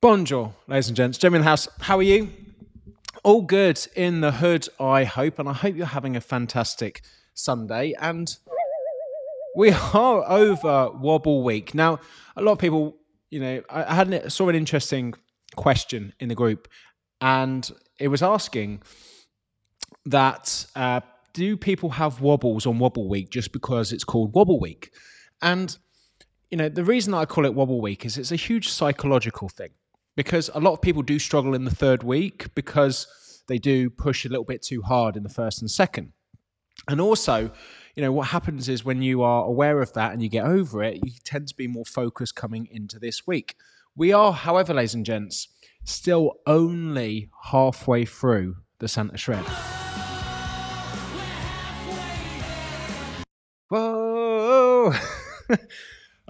Bonjour, ladies and gents. Jimmy in the house. How are you? All good in the hood, I hope. And I hope you're having a fantastic Sunday. And we are over Wobble Week. Now, a lot of people, you know, I had saw an interesting question in the group, and it was asking that uh, do people have wobbles on Wobble Week just because it's called Wobble Week? And you know, the reason I call it Wobble Week is it's a huge psychological thing because a lot of people do struggle in the third week because they do push a little bit too hard in the first and second. And also, you know, what happens is when you are aware of that and you get over it, you tend to be more focused coming into this week. We are, however, ladies and gents, still only halfway through the Santa Shred. Whoa!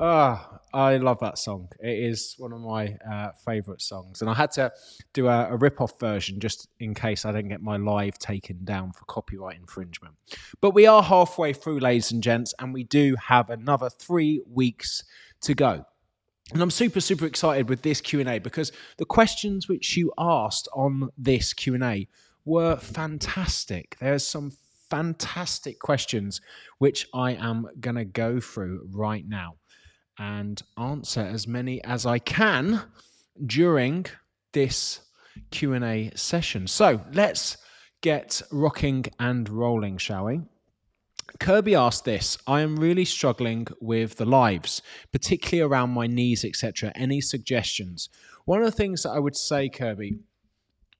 Ah, I love that song. It is one of my uh, favourite songs, and I had to do a, a rip-off version just in case I don't get my live taken down for copyright infringement. But we are halfway through, ladies and gents, and we do have another three weeks to go. And I'm super, super excited with this Q&A because the questions which you asked on this Q&A were fantastic. There's some fantastic questions which I am going to go through right now and answer as many as I can during this Q&A session. So, let's get rocking and rolling, shall we? Kirby asked this I am really struggling with the lives, particularly around my knees, etc. Any suggestions? One of the things that I would say, Kirby,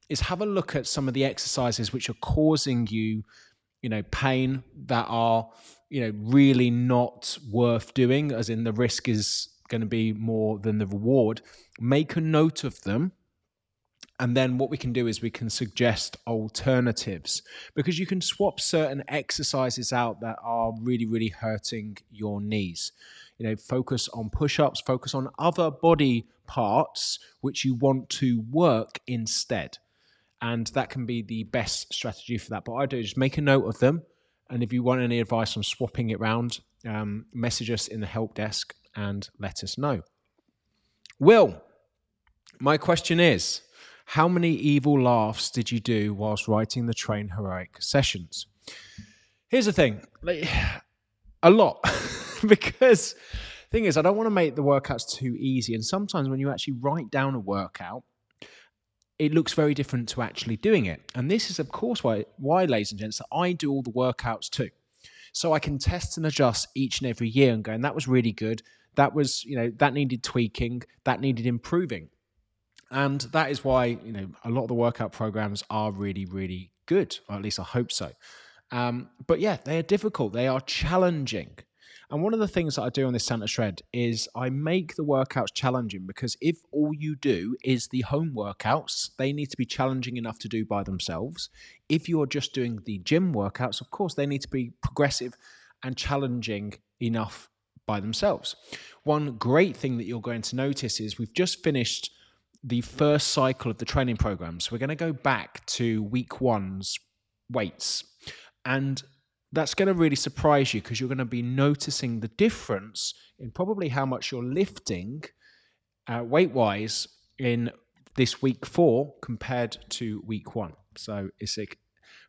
is have a look at some of the exercises which are causing you, you know, pain that are you know really not worth doing as in the risk is going to be more than the reward make a note of them. And then what we can do is we can suggest alternatives because you can swap certain exercises out that are really really hurting your knees. You know focus on push-ups focus on other body parts which you want to work instead. And that can be the best strategy for that but i do just make a note of them and if you want any advice on swapping it around, um, message us in the help desk and let us know. Will, my question is how many evil laughs did you do whilst writing the TrainHeroic sessions? Here's the thing like, a lot. because thing is, I don't want to make the workouts too easy. And sometimes when you actually write down a workout, it looks very different to actually doing it. And this is, of course, why, why, ladies and gents, I do all the workouts too. So I can test and adjust each and every year and go, and that was really good. That was, you know, that needed tweaking, that needed improving. And that is why, you know, a lot of the workout programs are really, really good, or at least I hope so. Um, but yeah, they are difficult, they are challenging. And one of the things that I do on this Santa Shred is I make the workouts challenging because if all you do is the home workouts, they need to be challenging enough to do by themselves. If you're just doing the gym workouts, of course, they need to be progressive and challenging enough by themselves. One great thing that you're going to notice is we've just finished the first cycle of the training program. So we're going to go back to week one's weights. And that's going to really surprise you because you're going to be noticing the difference in probably how much you're lifting uh, weight wise in this week four compared to week one. So it's a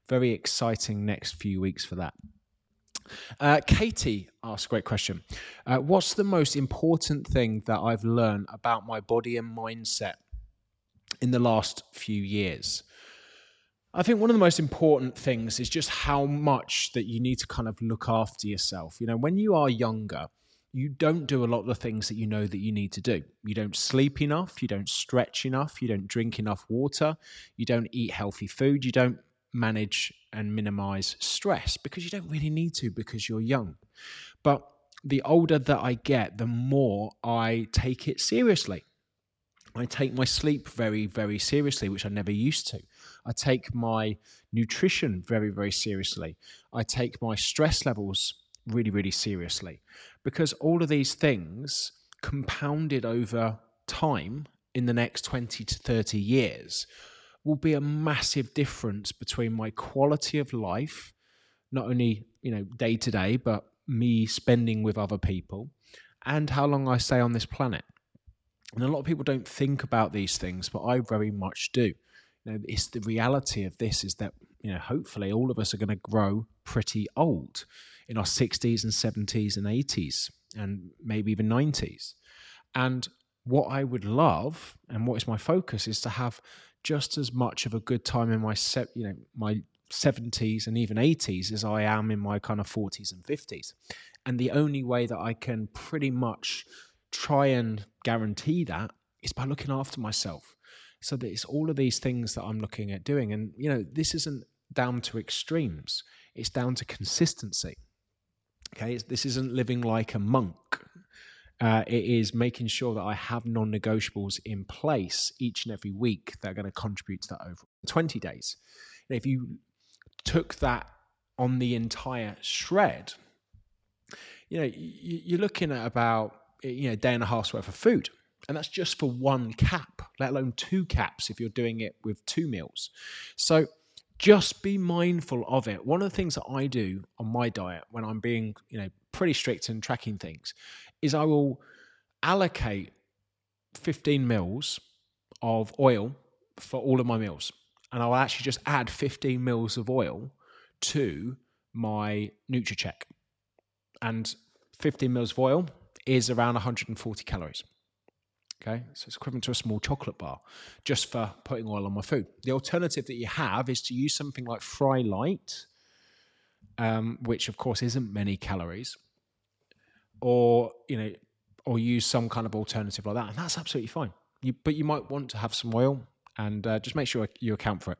very exciting next few weeks for that. Uh, Katie asked a great question. Uh, what's the most important thing that I've learned about my body and mindset in the last few years? I think one of the most important things is just how much that you need to kind of look after yourself. You know, when you are younger, you don't do a lot of the things that you know that you need to do. You don't sleep enough, you don't stretch enough, you don't drink enough water, you don't eat healthy food, you don't manage and minimize stress because you don't really need to because you're young. But the older that I get, the more I take it seriously. I take my sleep very, very seriously, which I never used to. I take my nutrition very, very seriously. I take my stress levels really, really seriously because all of these things compounded over time in the next 20 to 30 years will be a massive difference between my quality of life, not only, you know, day to day, but me spending with other people and how long I stay on this planet. And a lot of people don't think about these things, but I very much do. You know, it's the reality of this is that, you know, hopefully all of us are going to grow pretty old in our 60s and 70s and 80s and maybe even 90s. And what I would love and what is my focus is to have just as much of a good time in my se- you know my 70s and even 80s as I am in my kind of 40s and 50s. And the only way that I can pretty much try and guarantee that is by looking after myself. So that it's all of these things that I'm looking at doing. And, you know, this isn't down to extremes, it's down to consistency. Okay, this isn't living like a monk. Uh, it is making sure that I have non negotiables in place each and every week that are going to contribute to that over 20 days. And if you took that on the entire shred, you know, you're looking at about, you know, day and a half's worth of food. And that's just for one cap, let alone two caps if you're doing it with two meals. So just be mindful of it. One of the things that I do on my diet when I'm being, you know, pretty strict and tracking things is I will allocate 15 mils of oil for all of my meals. And I'll actually just add 15 mils of oil to my Nutracheck. And 15 mils of oil is around 140 calories. Okay, so it's equivalent to a small chocolate bar just for putting oil on my food. The alternative that you have is to use something like Frylight, um, which of course isn't many calories, or you know, or use some kind of alternative like that, and that's absolutely fine. You, but you might want to have some oil, and uh, just make sure you account for it.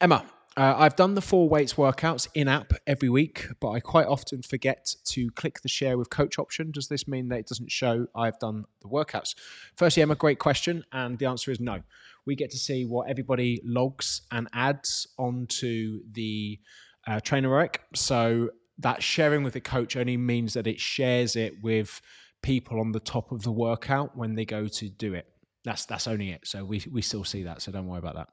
Emma, uh, I've done the four weights workouts in app every week, but I quite often forget to click the share with coach option. Does this mean that it doesn't show I've done the workouts? Firstly, Emma, great question. And the answer is no. We get to see what everybody logs and adds onto the uh, TrainHeroic. So that sharing with the coach only means that it shares it with people on the top of the workout when they go to do it. That's that's only it. So we we still see that. So don't worry about that.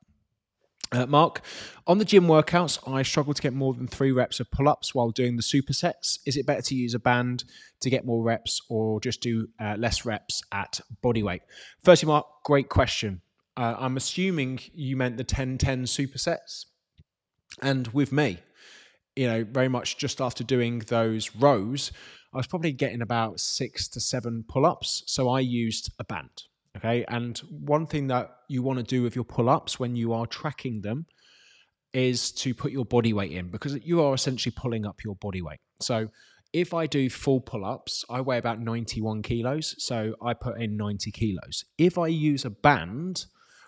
Uh, Mark, on the gym workouts, I struggle to get more than three reps of pull ups while doing the supersets. Is it better to use a band to get more reps or just do uh, less reps at body weight? Firstly, Mark, great question. Uh, I'm assuming you meant the 10 10 supersets. And with me, you know, very much just after doing those rows, I was probably getting about six to seven pull ups. So I used a band. Okay. And one thing that you want to do with your pull ups when you are tracking them is to put your body weight in because you are essentially pulling up your body weight. So if I do full pull ups, I weigh about 91 kilos. So I put in 90 kilos. If I use a band,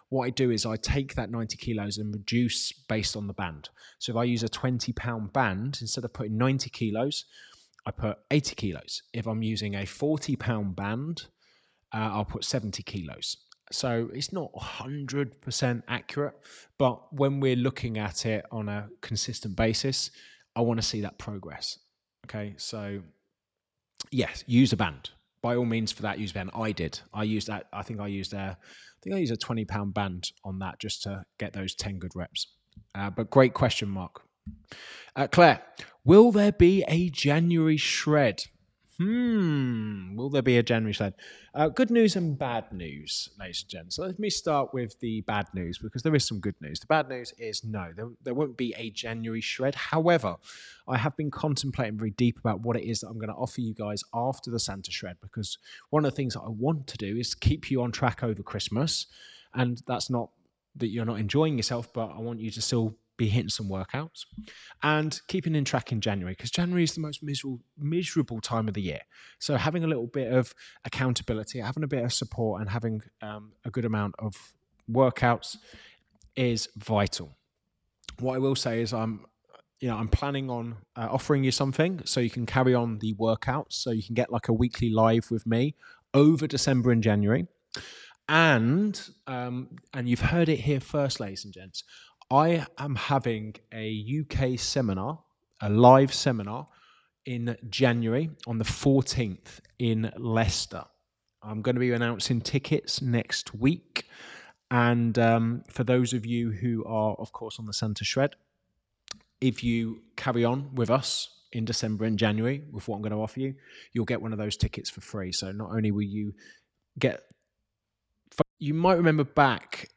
what I do is I take that 90 kilos and reduce based on the band. So if I use a 20 pound band, instead of putting 90 kilos, I put 80 kilos. If I'm using a 40 pound band, uh, I'll put 70 kilos. So it's not 100% accurate, but when we're looking at it on a consistent basis, I want to see that progress. Okay, so yes, use a band. By all means, for that, use band. I did. I used that. I think I used a, I think I used a 20 pound band on that just to get those 10 good reps. Uh, but great question, Mark. Uh, Claire, will there be a January shred? Hmm. Will there be a January shred? Uh, good news and bad news, ladies and gents. So let me start with the bad news because there is some good news. The bad news is no, there, there won't be a January shred. However, I have been contemplating very deep about what it is that I'm going to offer you guys after the Santa shred because one of the things that I want to do is keep you on track over Christmas. And that's not that you're not enjoying yourself, but I want you to still be hitting some workouts and keeping in track in January because January is the most miserable miserable time of the year. So having a little bit of accountability, having a bit of support, and having um, a good amount of workouts is vital. What I will say is I'm you know I'm planning on uh, offering you something so you can carry on the workouts so you can get like a weekly live with me over December and January and um, and you've heard it here first, ladies and gents. I am having a UK seminar, a live seminar in January on the 14th in Leicester. I'm going to be announcing tickets next week. And um, for those of you who are, of course, on the Santa Shred, if you carry on with us in December and January with what I'm going to offer you, you'll get one of those tickets for free. So not only will you get. You might remember back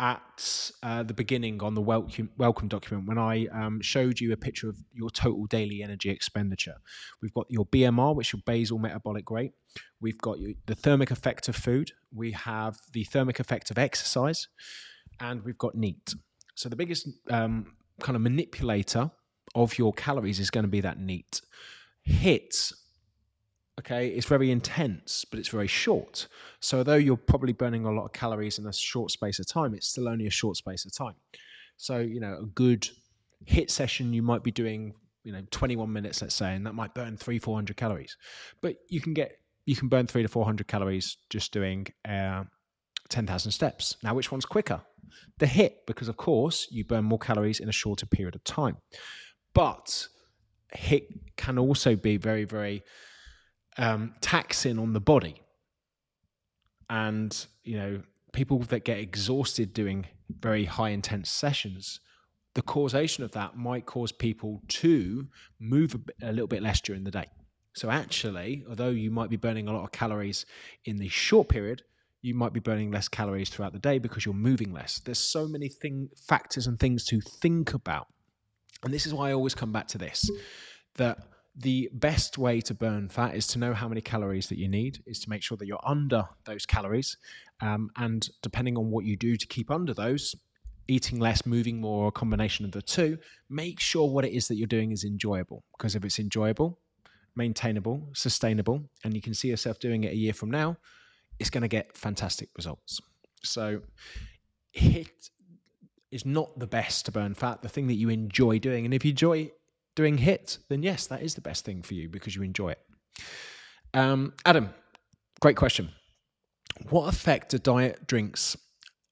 at uh, the beginning on the welcome, welcome document when I um, showed you a picture of your total daily energy expenditure. We've got your BMR, which is your basal metabolic rate. We've got the thermic effect of food. We have the thermic effect of exercise, and we've got NEAT. So the biggest um, kind of manipulator of your calories is going to be that NEAT. HIIT okay, it's very intense, but it's very short. So although you're probably burning a lot of calories in a short space of time, it's still only a short space of time. So, you know, a good HIIT session, you might be doing, you know, 21 minutes, let's say, and that might burn three, 400 calories. But you can get, you can burn three to 400 calories just doing uh, 10,000 steps. Now, which one's quicker? The HIIT, because of course you burn more calories in a shorter period of time. But HIIT can also be very, very um, taxing on the body. And, you know, people that get exhausted doing very high intense sessions, the causation of that might cause people to move a, a little bit less during the day. So, actually, although you might be burning a lot of calories in the short period, you might be burning less calories throughout the day because you're moving less. There's so many thing, factors and things to think about. And this is why I always come back to this that the best way to burn fat is to know how many calories that you need is to make sure that you're under those calories. Um, and depending on what you do to keep under those eating less moving more or a combination of the two make sure what it is that you're doing is enjoyable. Because if it's enjoyable maintainable sustainable and you can see yourself doing it a year from now it's going to get fantastic results. So HIIT is not the best to burn fat. The thing that you enjoy doing and if you enjoy doing HIIT, then yes, that is the best thing for you because you enjoy it. Um, Adam, great question. What effect do diet drinks,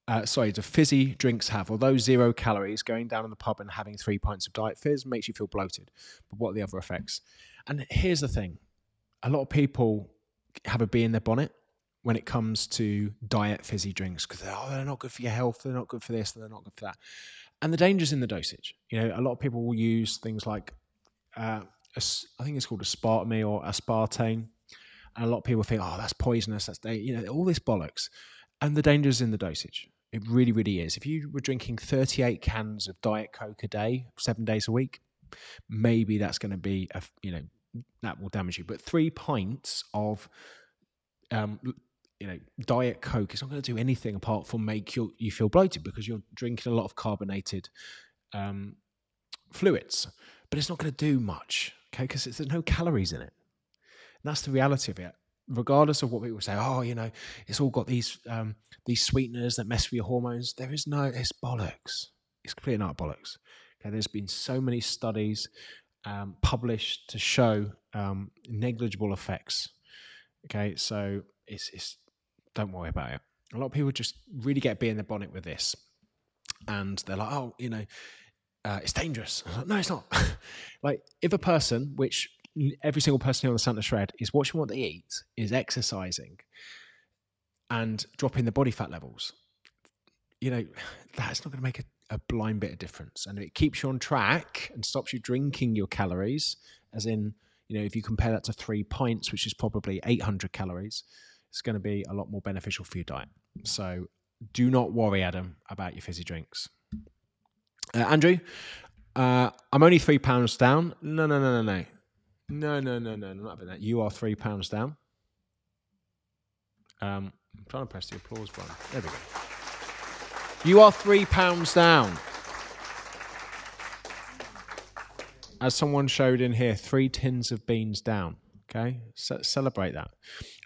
uh, sorry, do fizzy drinks have? Although zero calories, going down in the pub and having three pints of diet fizz makes you feel bloated. But what are the other effects? And here's the thing a lot of people have a bee in their bonnet when it comes to diet fizzy drinks because they're, oh, they're not good for your health, they're not good for this, they're not good for that. And the danger's in the dosage. You know, a lot of people will use things like, uh, I think it's called aspartame or aspartame. And a lot of people think, oh, that's poisonous. That's, you know, all this bollocks. And the danger's in the dosage. It really, really is. If you were drinking 38 cans of Diet Coke a day, seven days a week, maybe that's going to be, a, you know, that will damage you. But three pints of um, you know, diet coke is not going to do anything apart from make you you feel bloated because you're drinking a lot of carbonated um, fluids, but it's not going to do much, okay? Because there's no calories in it. And that's the reality of it. Regardless of what people say, oh, you know, it's all got these um, these sweeteners that mess with your hormones. There is no, it's bollocks. It's clearly not bollocks. Okay, there's been so many studies um, published to show um, negligible effects. Okay, so it's it's don't worry about it. A lot of people just really get bee in the bonnet with this, and they're like, oh, you know, uh, it's dangerous. Like, no, it's not. like if a person, which every single person here on the Santa Shred is watching what they eat, is exercising, and dropping the body fat levels, you know, that's not going to make a, a blind bit of difference. And it keeps you on track and stops you drinking your calories, as in, you know, if you compare that to three pints, which is probably 800 calories, it's going to be a lot more beneficial for your diet. So do not worry, Adam, about your fizzy drinks. Uh, Andrew, uh, I'm only three pounds down. No, no, no, no, no. No, no, no, no, not about that. You are three pounds down. Um, I'm trying to press the applause button. There we go. You are three pounds down. As someone showed in here, three tins of beans down. Okay, C- celebrate that.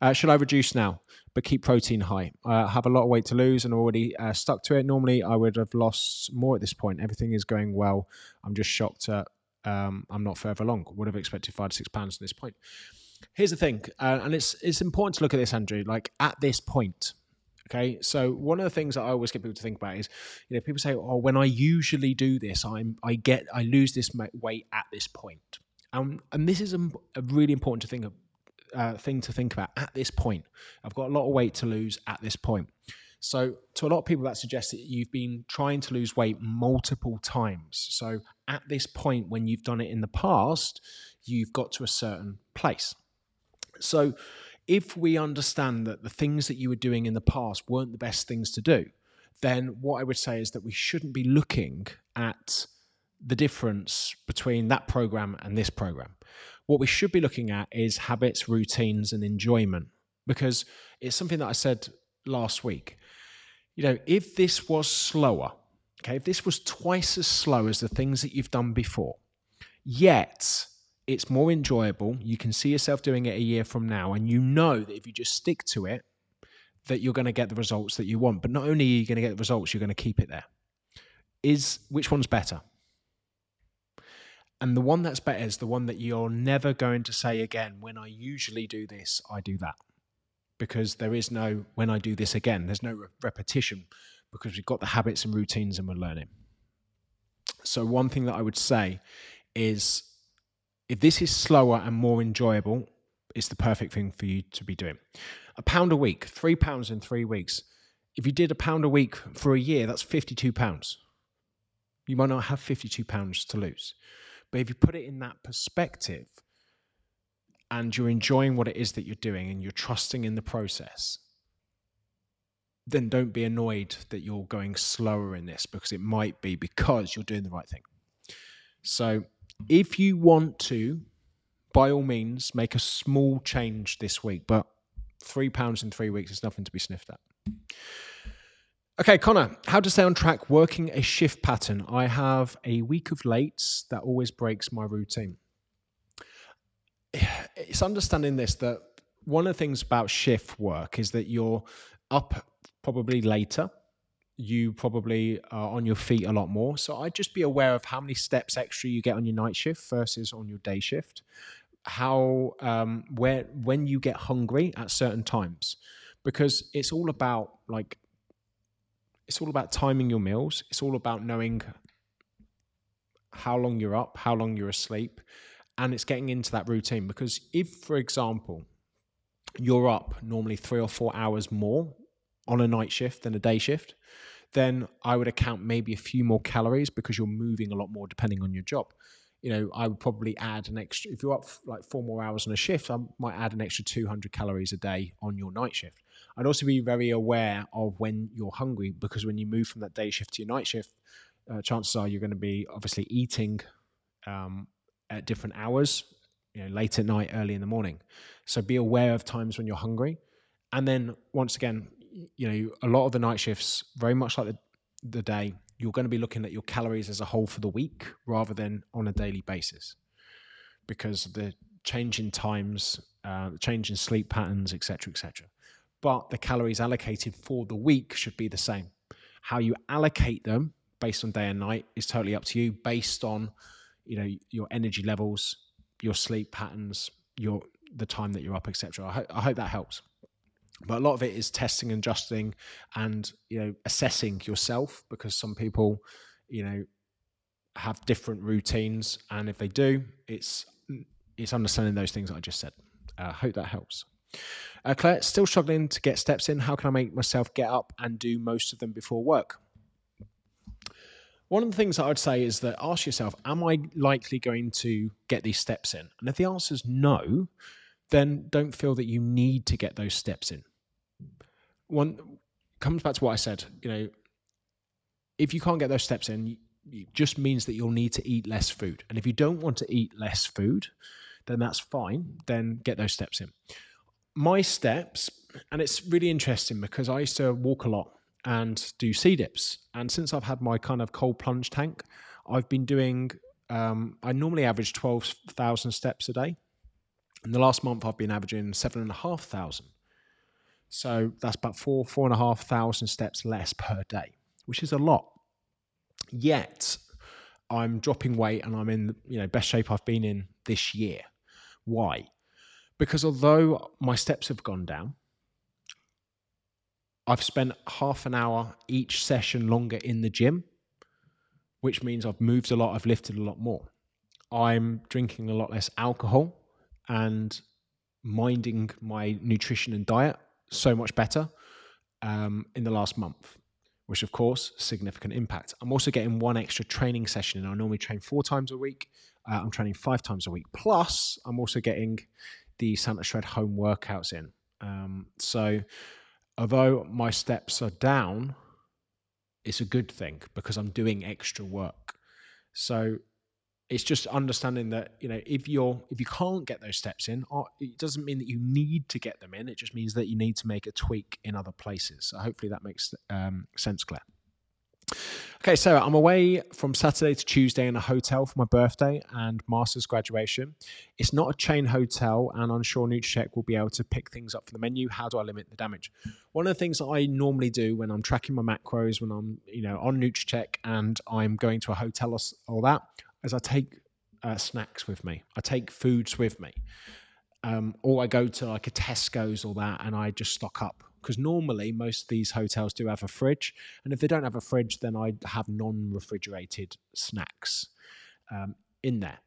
Uh, should I reduce now, but keep protein high? I have a lot of weight to lose and already uh, stuck to it. Normally, I would have lost more at this point. Everything is going well. I'm just shocked that um, I'm not further along. Would have expected five to six pounds at this point. Here's the thing, uh, and it's it's important to look at this, Andrew. Like at this point, Okay, so one of the things that I always get people to think about is, you know, people say, "Oh, when I usually do this, I'm I get I lose this weight at this point." Um, and this is a, a really important to think of, uh, thing to think about at this point. I've got a lot of weight to lose at this point. So, to a lot of people, that suggests that you've been trying to lose weight multiple times. So, at this point, when you've done it in the past, you've got to a certain place. So, if we understand that the things that you were doing in the past weren't the best things to do, then what I would say is that we shouldn't be looking at the difference between that program and this program. What we should be looking at is habits, routines, and enjoyment because it's something that I said last week. You know, if this was slower, okay, if this was twice as slow as the things that you've done before, yet it's more enjoyable, you can see yourself doing it a year from now, and you know that if you just stick to it, that you're going to get the results that you want. But not only are you going to get the results, you're going to keep it there. Is which one's better? And the one that's better is the one that you're never going to say again, when I usually do this, I do that. Because there is no, when I do this again, there's no re- repetition because we've got the habits and routines and we're learning. So, one thing that I would say is if this is slower and more enjoyable, it's the perfect thing for you to be doing. A pound a week, three pounds in three weeks. If you did a pound a week for a year, that's 52 pounds. You might not have 52 pounds to lose. But if you put it in that perspective and you're enjoying what it is that you're doing and you're trusting in the process, then don't be annoyed that you're going slower in this because it might be because you're doing the right thing. So, if you want to, by all means, make a small change this week, but three pounds in three weeks is nothing to be sniffed at. Okay, Connor, how to stay on track working a shift pattern. I have a week of lates that always breaks my routine. It's understanding this that one of the things about shift work is that you're up probably later. You probably are on your feet a lot more. So I'd just be aware of how many steps extra you get on your night shift versus on your day shift. How um, where when you get hungry at certain times, because it's all about like it's all about timing your meals. It's all about knowing how long you're up, how long you're asleep, and it's getting into that routine. Because if, for example, you're up normally three or four hours more on a night shift than a day shift, then I would account maybe a few more calories because you're moving a lot more depending on your job. You know, I would probably add an extra, if you're up like four more hours on a shift, I might add an extra 200 calories a day on your night shift. I'd also be very aware of when you're hungry because when you move from that day shift to your night shift, uh, chances are you're going to be obviously eating um, at different hours, you know, late at night, early in the morning. So be aware of times when you're hungry. And then once again, you know, a lot of the night shifts, very much like the, the day, you're going to be looking at your calories as a whole for the week rather than on a daily basis because the change in times, uh, the change in sleep patterns, etc., etc but the calories allocated for the week should be the same. How you allocate them based on day and night is totally up to you, based on you know your energy levels, your sleep patterns, your the time that you're up, etc. I, ho- I hope that helps. But a lot of it is testing and adjusting, and you know assessing yourself because some people, you know, have different routines, and if they do, it's it's understanding those things that I just said. I uh, hope that helps. Uh, Claire, still struggling to get steps in. How can I make myself get up and do most of them before work? One of the things that I'd say is that ask yourself, am I likely going to get these steps in? And if the answer is no, then don't feel that you need to get those steps in. One comes back to what I said, you know, if you can't get those steps in, it just means that you'll need to eat less food. And if you don't want to eat less food, then that's fine. Then get those steps in my steps, and it's really interesting because I used to walk a lot and do sea dips. And since I've had my kind of cold plunge tank, I've been doing, um, I normally average 12,000 steps a day. In the last month, I've been averaging seven and a half thousand. So that's about four, four and a half thousand steps less per day, which is a lot. Yet I'm dropping weight and I'm in, you know, best shape I've been in this year. Why? Because although my steps have gone down, I've spent half an hour each session longer in the gym, which means I've moved a lot, I've lifted a lot more. I'm drinking a lot less alcohol and minding my nutrition and diet so much better um, in the last month, which of course significant impact. I'm also getting one extra training session, and I normally train four times a week. Uh, I'm training five times a week. Plus, I'm also getting the Santa Shred home workouts in. Um, so, although my steps are down, it's a good thing because I'm doing extra work. So, it's just understanding that you know if you're if you can't get those steps in uh, it doesn't mean that you need to get them in it just means that you need to make a tweak in other places so hopefully that makes um, sense claire okay so i'm away from saturday to tuesday in a hotel for my birthday and master's graduation it's not a chain hotel and i'm sure nutracheck will be able to pick things up from the menu how do i limit the damage one of the things that i normally do when i'm tracking my macros when i'm you know on nutracheck and i'm going to a hotel or, or that is I take uh, snacks with me. I take foods with me. Um, or I go to like a Tesco's or that and I just stock up. Because normally most of these hotels do have a fridge. And if they don't have a fridge, then I have non refrigerated snacks um, in there.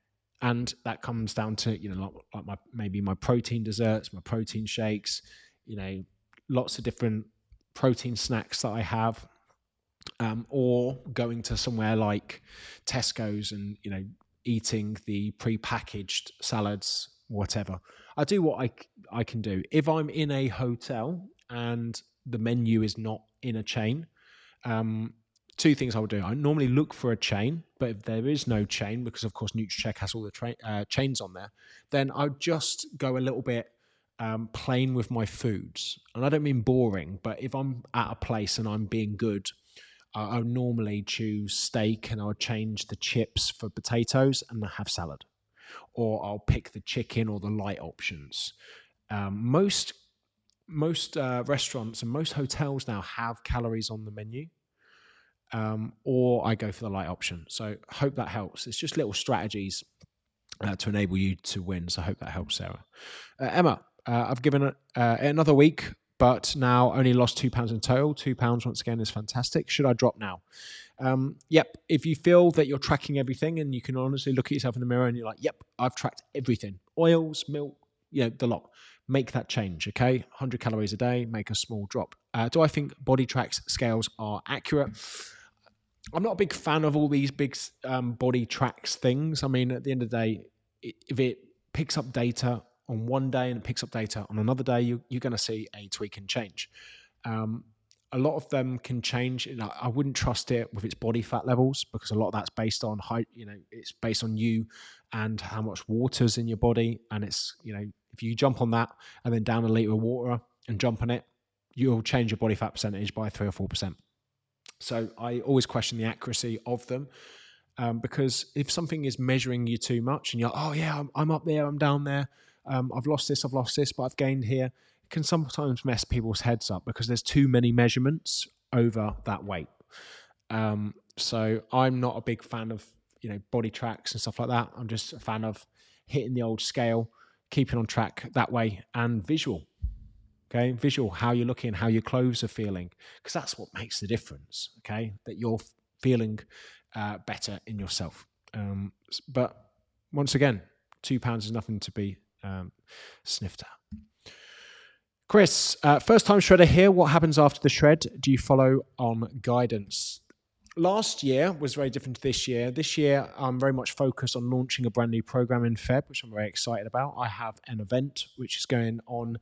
And that comes down to, you know, like, like my maybe my protein desserts, my protein shakes, you know, lots of different protein snacks that I have um, or going to somewhere like Tesco's and you know eating the pre-packaged salads, whatever. I do what I I can do. If I'm in a hotel and the menu is not in a chain, um, two things I would do. I normally look for a chain, but if there is no chain, because of course Nutracheck has all the tra- uh, chains on there, then I would just go a little bit um, plain with my foods. And I don't mean boring, but if I'm at a place and I'm being good I normally choose steak and I would change the chips for potatoes and I have salad. Or I'll pick the chicken or the light options. Um, most most uh, restaurants and most hotels now have calories on the menu. Um, or I go for the light option. So hope that helps. It's just little strategies uh, to enable you to win. So I hope that helps, Sarah. Uh, Emma, uh, I've given it uh, another week but now only lost two pounds in total. Two pounds once again is fantastic. Should I drop now? Um, yep. If you feel that you're tracking everything and you can honestly look at yourself in the mirror and you're like, yep, I've tracked everything oils, milk, you know, the lot. Make that change, okay? 100 calories a day, make a small drop. Uh, do I think Boditrax scales are accurate? I'm not a big fan of all these big um, Boditrax things. I mean, at the end of the day, if it picks up data on one day and it picks up data on another day, you, are going to see a tweak and change. Um, a lot of them can change. You know, I wouldn't trust it with its body fat levels because a lot of that's based on height. You know, it's based on you and how much water's in your body. And it's you know, if you jump on that and then down a liter of water and jump on it, you'll change your body fat percentage by three or four percent. So I always question the accuracy of them. Um, because if something is measuring you too much and you're, oh yeah, I'm, I'm up there, I'm down there, um, I've lost this, I've lost this, but I've gained here, can sometimes mess people's heads up because there's too many measurements over that weight. Um, so I'm not a big fan of you know Boditrax and stuff like that. I'm just a fan of hitting the old scale, keeping on track that way, and visual. Okay, visual, how you're looking, how your clothes are feeling, because that's what makes the difference. Okay, that you're feeling uh, better in yourself. Um, but once again, two pounds is nothing to be um, sniffed at. Chris, uh, first time shredder here. What happens after the shred? Do you follow on guidance? Last year was very different to this year. This year, I'm very much focused on launching a brand new program in Feb, which I'm very excited about. I have an event which is going on,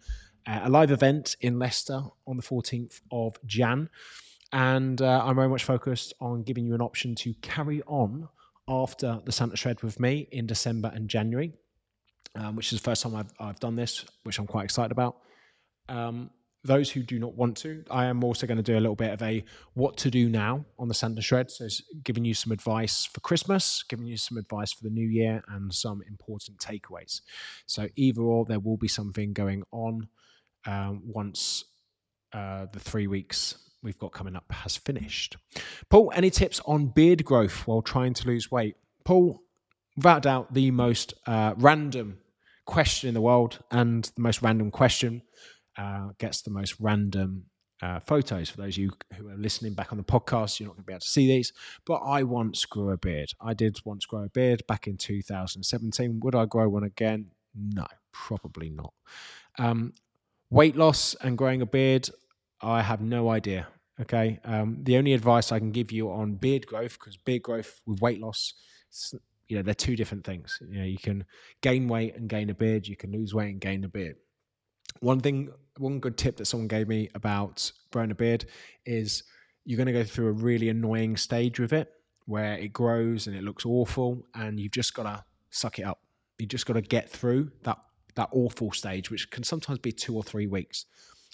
uh, a live event in Leicester on the 14th of Jan. And uh, I'm very much focused on giving you an option to carry on after the Santa Shred with me in December and January um, which is the first time I've, I've done this, which I'm quite excited about. Um, those who do not want to, I am also going to do a little bit of a what to do now on the Santa Shred. So, giving you some advice for Christmas, giving you some advice for the new year, and some important takeaways. So, either or, there will be something going on um, once uh, the three weeks we've got coming up has finished. Paul, any tips on beard growth while trying to lose weight? Paul, without doubt, the most uh, random question in the world, and the most random question uh, gets the most random uh, photos. For those of you who are listening back on the podcast, you're not going to be able to see these. But I once grew a beard. I did once grow a beard back in 2017. Would I grow one again? No, probably not. Um, weight loss and growing a beard, I have no idea. Okay. Um, the only advice I can give you on beard growth, because beard growth with weight loss, you know they're two different things you know you can gain weight and gain a beard you can lose weight and gain a beard one thing, one good tip that someone gave me about growing a beard is you're going to go through a really annoying stage with it where it grows and it looks awful, and you've just got to suck it up. You just got to get through that that awful stage, which can sometimes be two or three weeks.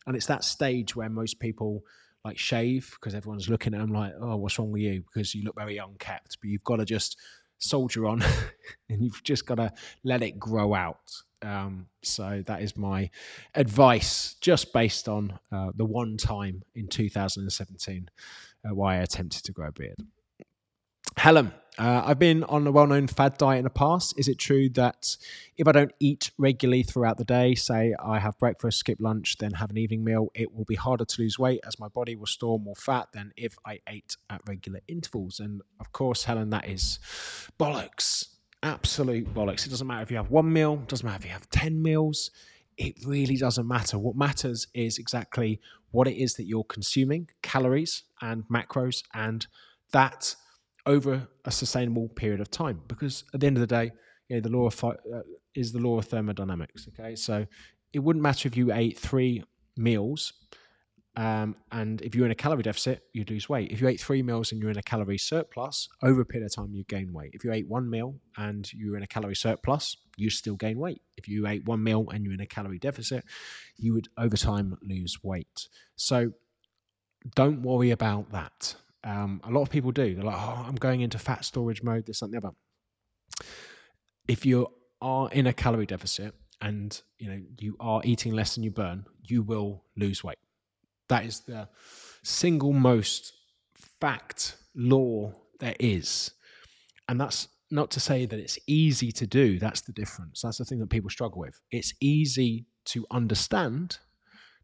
And it's that stage where most people like shave because everyone's looking at them like, oh, what's wrong with you? Because you look very unkept. But you've got to just soldier on and you've just got to let it grow out. Um, so that is my advice, just based on uh, the one time in 2017 uh, why I attempted to grow a beard. Helen, uh, I've been on a well known fad diet in the past. Is it true that if I don't eat regularly throughout the day, say I have breakfast, skip lunch, then have an evening meal, it will be harder to lose weight as my body will store more fat than if I ate at regular intervals? And of course, Helen, that is bollocks. Absolute bollocks. It doesn't matter if you have one meal, doesn't matter if you have 10 meals. It really doesn't matter. What matters is exactly what it is that you're consuming, calories and macros, and that over a sustainable period of time. Because at the end of the day, you know, the law of uh, is the law of thermodynamics. Okay, so it wouldn't matter if you ate three meals, um, and if you're in a calorie deficit, you'd lose weight. If you ate three meals and you're in a calorie surplus, over a period of time, you gain weight. If you ate one meal and you're in a calorie surplus, you still gain weight. If you ate one meal and you're in a calorie deficit, you would over time lose weight. So don't worry about that. Um, a lot of people do. They're like, oh, I'm going into fat storage mode, this, the other. If you are in a calorie deficit and you know you are eating less than you burn, you will lose weight. That is the single most fact law there is. And that's not to say that it's easy to do. That's the difference. That's the thing that people struggle with. It's easy to understand,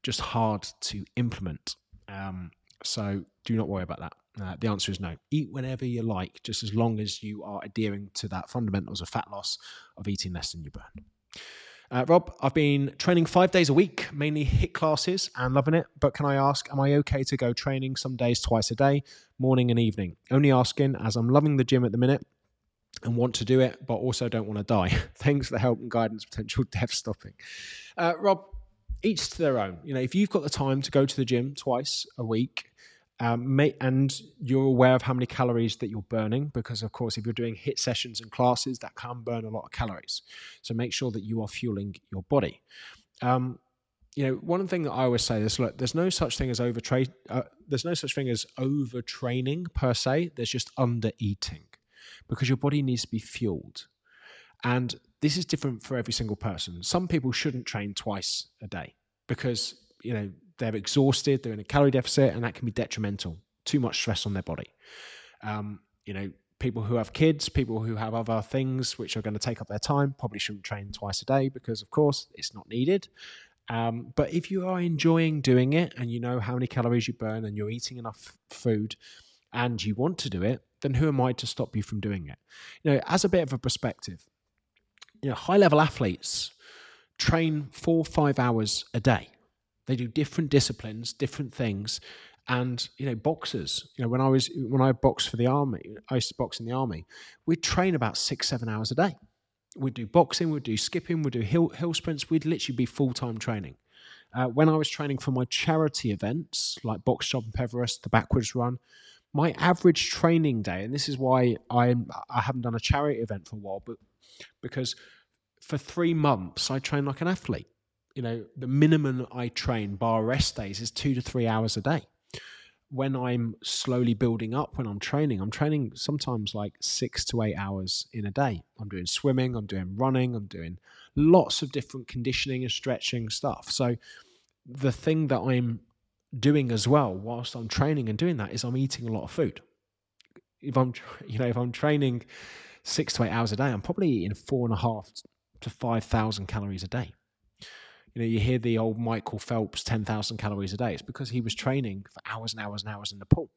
just hard to implement. Um, so do not worry about that. Uh, the answer is no. Eat whenever you like, just as long as you are adhering to that fundamentals of fat loss of eating less than you burn. Uh, Rob, I've been training five days a week, mainly HIIT classes, and loving it. But can I ask, am I okay to go training some days twice a day, morning and evening? Only asking as I'm loving the gym at the minute and want to do it, but also don't want to die. Thanks for the help and guidance, potential death stopping. Uh, Rob, each to their own. You know, if you've got the time to go to the gym twice a week, um, may, and you're aware of how many calories that you're burning because of course if you're doing hit sessions and classes that can burn a lot of calories. So make sure that you are fueling your body. Um, you know one thing that i always say is look there's no such thing as overtrain uh, there's no such thing as overtraining per se. There's just under eating because your body needs to be fueled. And this is different for every single person. Some people shouldn't train twice a day because you know they're exhausted, they're in a calorie deficit, and that can be detrimental. Too much stress on their body. Um, you know, people who have kids, people who have other things which are going to take up their time, probably shouldn't train twice a day because, of course, it's not needed. Um, but if you are enjoying doing it and you know how many calories you burn and you're eating enough food and you want to do it, then who am I to stop you from doing it? You know, as a bit of a perspective, you know, high level athletes train four five hours a day. They do different disciplines, different things. And you know, boxers. You know, when I was when I boxed for the army, I used to box in the army. We'd train about six, seven hours a day. We'd do boxing, we'd do skipping, we'd do hill hill sprints. We'd literally be full time training. Uh, when I was training for my charity events like Box Jump Everest, the backwards run, my average training day, and this is why I I haven't done a charity event for a while, but because for three months I trained like an athlete you know, the minimum I train bar rest days is two to three hours a day. When I'm slowly building up, when I'm training, I'm training sometimes like six to eight hours in a day. I'm doing swimming, I'm doing running, I'm doing lots of different conditioning and stretching stuff. So the thing that I'm doing as well whilst I'm training and doing that is I'm eating a lot of food. If I'm, you know, if I'm training six to eight hours a day, I'm probably eating four and a half to five thousand calories a day you know, you hear the old Michael Phelps 10,000 calories a day. It's because he was training for hours and hours and hours in the pool.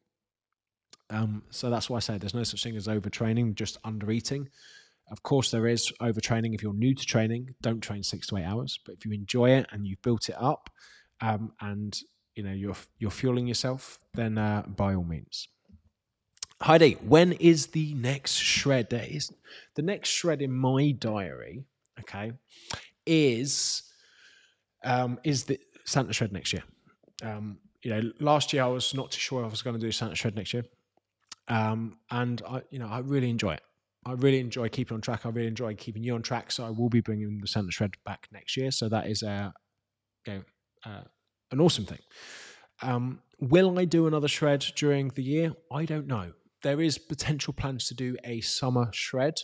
Um, so that's why I say there's no such thing as overtraining, just under eating. Of course, there is overtraining. If you're new to training, don't train six to eight hours. But if you enjoy it and you've built it up, um, and you know you're you're fueling yourself, then uh, by all means. Heidi, when is the next shred? Is the next shred in my diary. Okay, is um, is the Santa Shred next year. Um, you know, last year I was not too sure if I was going to do Santa Shred next year, um, and I, you know, I really enjoy it. I really enjoy keeping on track. I really enjoy keeping you on track. So I will be bringing the Santa Shred back next year. So that is a, you know, uh, an awesome thing. Um, will I do another shred during the year? I don't know. There is potential plans to do a summer shred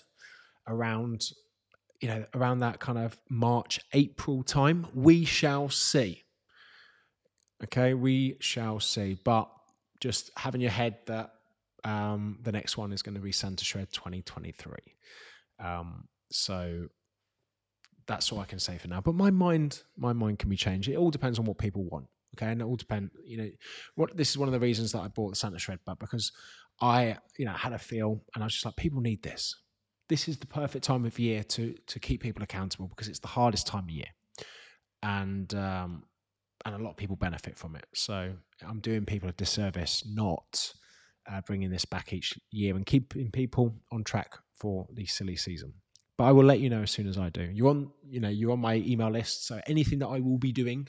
around, you know, around that kind of March, April time. We shall see. Okay, we shall see. But just having your head that um, the next one is going to be Santa Shred 2023. Um, so that's all I can say for now. But my mind, my mind can be changed. It all depends on what people want. Okay, and it all depends. You know, what this is one of the reasons that I bought the Santa Shred but because I, you know, had a feel, and I was just like, people need this. This is the perfect time of year to to keep people accountable because it's the hardest time of year, and um, and a lot of people benefit from it. So I'm doing people a disservice not uh, bringing this back each year and keeping people on track for the silly season. But I will let you know as soon as I do. You're on, you know, you're on my email list, so anything that I will be doing,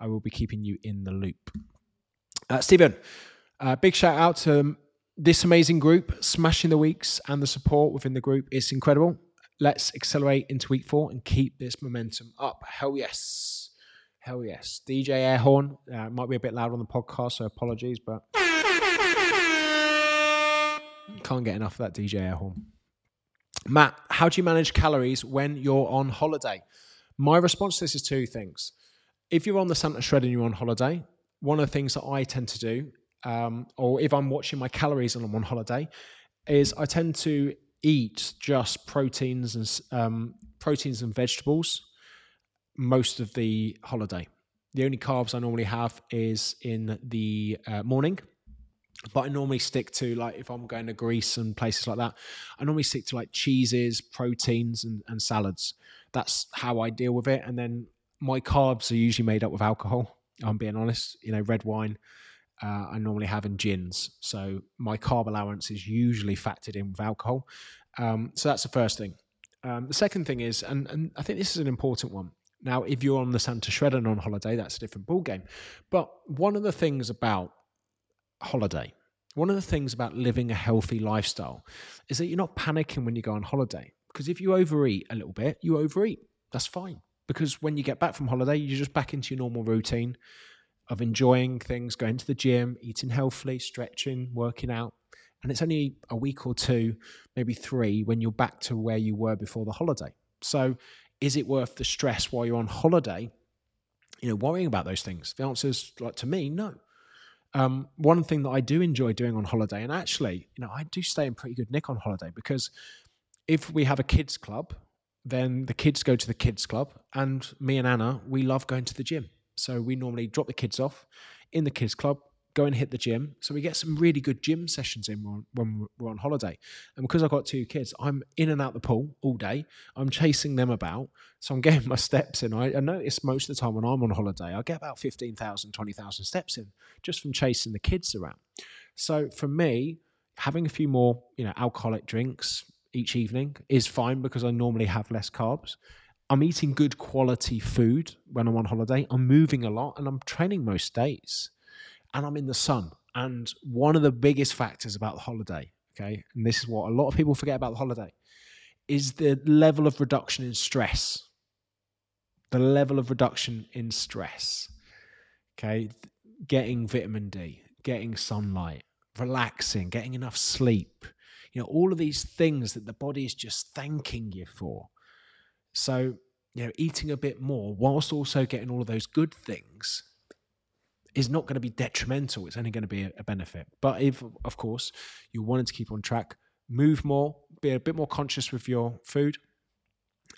I will be keeping you in the loop. Uh, Stephen, uh, big shout out to this amazing group, smashing the weeks and the support within the group. It's incredible. Let's accelerate into week four and keep this momentum up. Hell yes. Hell yes. DJ Airhorn uh, might be a bit loud on the podcast, so apologies, but can't get enough of that DJ Airhorn. Matt, how do you manage calories when you're on holiday? My response to this is two things. If you're on the Santa Shred and you're on holiday, one of the things that I tend to do, um, or if I'm watching my calories and I'm on holiday, is I tend to eat just proteins and um, proteins and vegetables most of the holiday. The only carbs I normally have is in the uh, morning but I normally stick to like if I'm going to Greece and places like that, I normally stick to like cheeses, proteins, and, and salads. That's how I deal with it. And then my carbs are usually made up with alcohol. I'm being honest. You know, red wine. Uh, I normally have in gins, so my carb allowance is usually factored in with alcohol. Um, so that's the first thing. Um, the second thing is, and, and I think this is an important one. Now, if you're on the Santa Shredder on holiday, that's a different ball game. But one of the things about holiday. One of the things about living a healthy lifestyle is that you're not panicking when you go on holiday. Because if you overeat a little bit, you overeat. That's fine. Because when you get back from holiday, you're just back into your normal routine of enjoying things, going to the gym, eating healthily, stretching, working out. And it's only a week or two, maybe three, when you're back to where you were before the holiday. So, is it worth the stress while you're on holiday? You know, worrying about those things. The answer is, like to me, no. Um, one thing that I do enjoy doing on holiday, and actually, you know, I do stay in pretty good nick on holiday because if we have a kids club, then the kids go to the kids club, and me and Anna, we love going to the gym. So we normally drop the kids off in the kids club, go and hit the gym. So we get some really good gym sessions in when we're on holiday. And because I've got two kids, I'm in and out the pool all day. I'm chasing them about. So I'm getting my steps in. I, I notice most of the time when I'm on holiday, I get about 15,000, 20,000 steps in just from chasing the kids around. So for me, having a few more, you know, alcoholic drinks each evening is fine because I normally have less carbs. I'm eating good quality food when I'm on holiday. I'm moving a lot and I'm training most days and I'm in the sun. And one of the biggest factors about the holiday, okay, and this is what a lot of people forget about the holiday, is the level of reduction in stress. The level of reduction in stress, okay, getting vitamin D, getting sunlight, relaxing, getting enough sleep, you know, all of these things that the body is just thanking you for. So, you know, eating a bit more whilst also getting all of those good things is not going to be detrimental. It's only going to be a, benefit. But if, of course, you're wanting to keep on track, move more, be a bit more conscious with your food,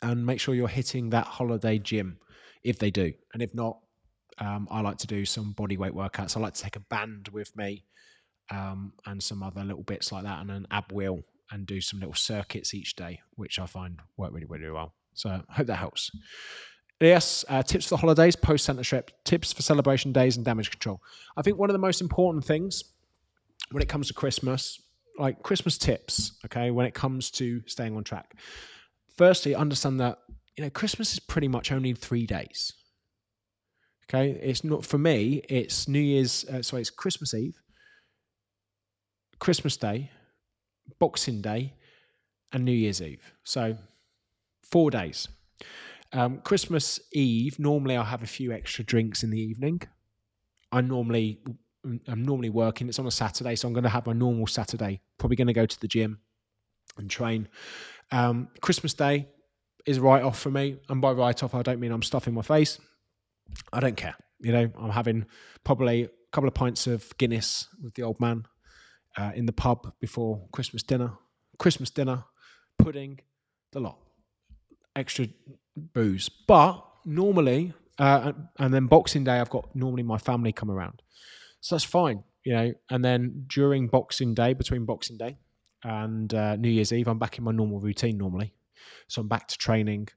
and make sure you're hitting that holiday gym if they do. And if not, um, I like to do some body weight workouts. I like to take a band with me um, and some other little bits like that, and an ab wheel, and do some little circuits each day, which I find work really, really well. So I hope that helps. Yes, uh, tips for the holidays, post trip, tips for celebration days, and damage control. I think one of the most important things when it comes to Christmas, like Christmas tips, okay, when it comes to staying on track. Firstly, understand that you know Christmas is pretty much only three days. Okay, it's not for me. It's New Year's. Uh, sorry, it's Christmas Eve, Christmas Day, Boxing Day, and New Year's Eve. So four days. Um, Christmas Eve. Normally, I'll have a few extra drinks in the evening. I normally I'm normally working. It's on a Saturday, so I'm going to have my normal Saturday. Probably going to go to the gym and train. Um, Christmas Day is write off for me, and by write off, I don't mean I'm stuffing my face. I don't care. You know, I'm having probably a couple of pints of Guinness with the old man uh, in the pub before Christmas dinner. Christmas dinner, pudding, the lot, extra booze. But normally, uh, and then Boxing Day, I've got normally my family come around. So that's fine, you know. And then during Boxing Day, between Boxing Day and uh, New Year's Eve, I'm back in my normal routine normally. So I'm back to training,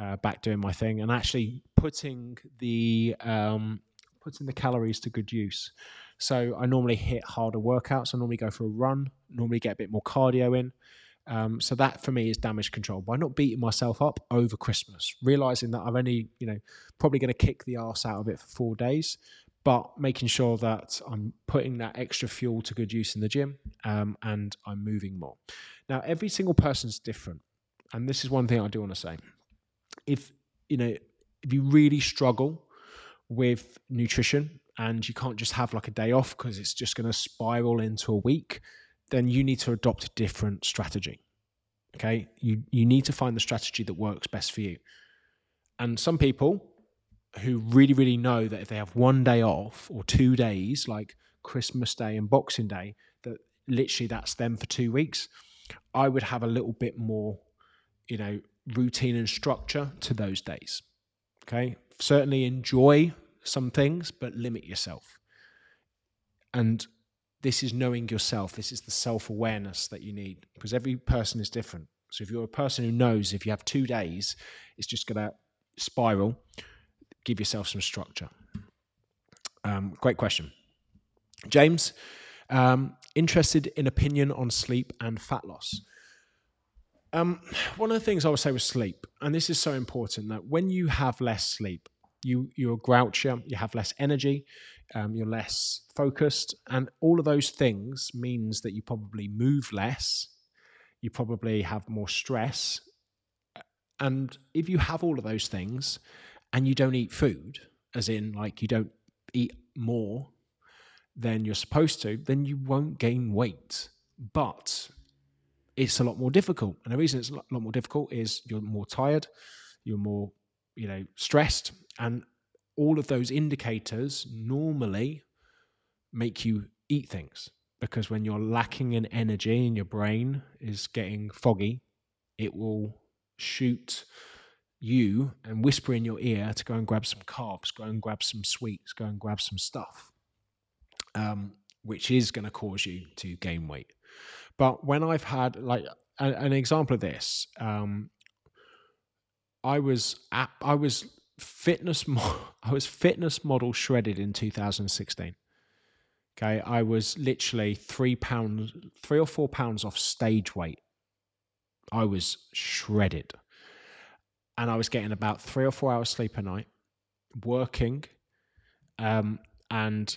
uh, back doing my thing, and actually putting the um, putting the calories to good use. So I normally hit harder workouts. I normally go for a run. Normally get a bit more cardio in. Um, so that for me is damage control by not beating myself up over Christmas, realizing that I'm only, you know, probably going to kick the ass out of it for four days, but making sure that I'm putting that extra fuel to good use in the gym um, and I'm moving more. Now, every single person's different. And this is one thing I do want to say. If, you know, if you really struggle with nutrition and you can't just have like a day off because it's just going to spiral into a week, then you need to adopt a different strategy. Okay. You, you need to find the strategy that works best for you. And some people who really, really know that if they have one day off or two days, like Christmas Day and Boxing Day, that literally that's them for two weeks. I would have a little bit more, you know, routine and structure to those days. Okay. Certainly enjoy some things, but limit yourself. And this is knowing yourself. This is the self awareness that you need because every person is different. So if you're a person who knows if you have two days, it's just going to spiral give yourself some structure? Um, great question. James, um, interested in opinion on sleep and fat loss. Um, one of the things I would say with sleep, and this is so important, that when you have less sleep, you you're grouchier, you have less energy, um, you're less focused, and all of those things means that you probably move less, you probably have more stress, and if you have all of those things, and you don't eat food, as in like you don't eat more than you're supposed to, then you won't gain weight. But it's a lot more difficult. And the reason it's a lot more difficult is you're more tired, you're more, you know, stressed, and all of those indicators normally make you eat things because when you're lacking in energy and your brain is getting foggy, it will shoot you and whisper in your ear to go and grab some carbs, go and grab some sweets, go and grab some stuff, um, which is going to cause you to gain weight. But when I've had like an example of this, um, I was at, I was fitness mo- I was fitness model shredded in 2016. Okay, I was literally three pounds, three or four pounds off stage weight. I was shredded and I was getting about three or four hours sleep a night, working, um, and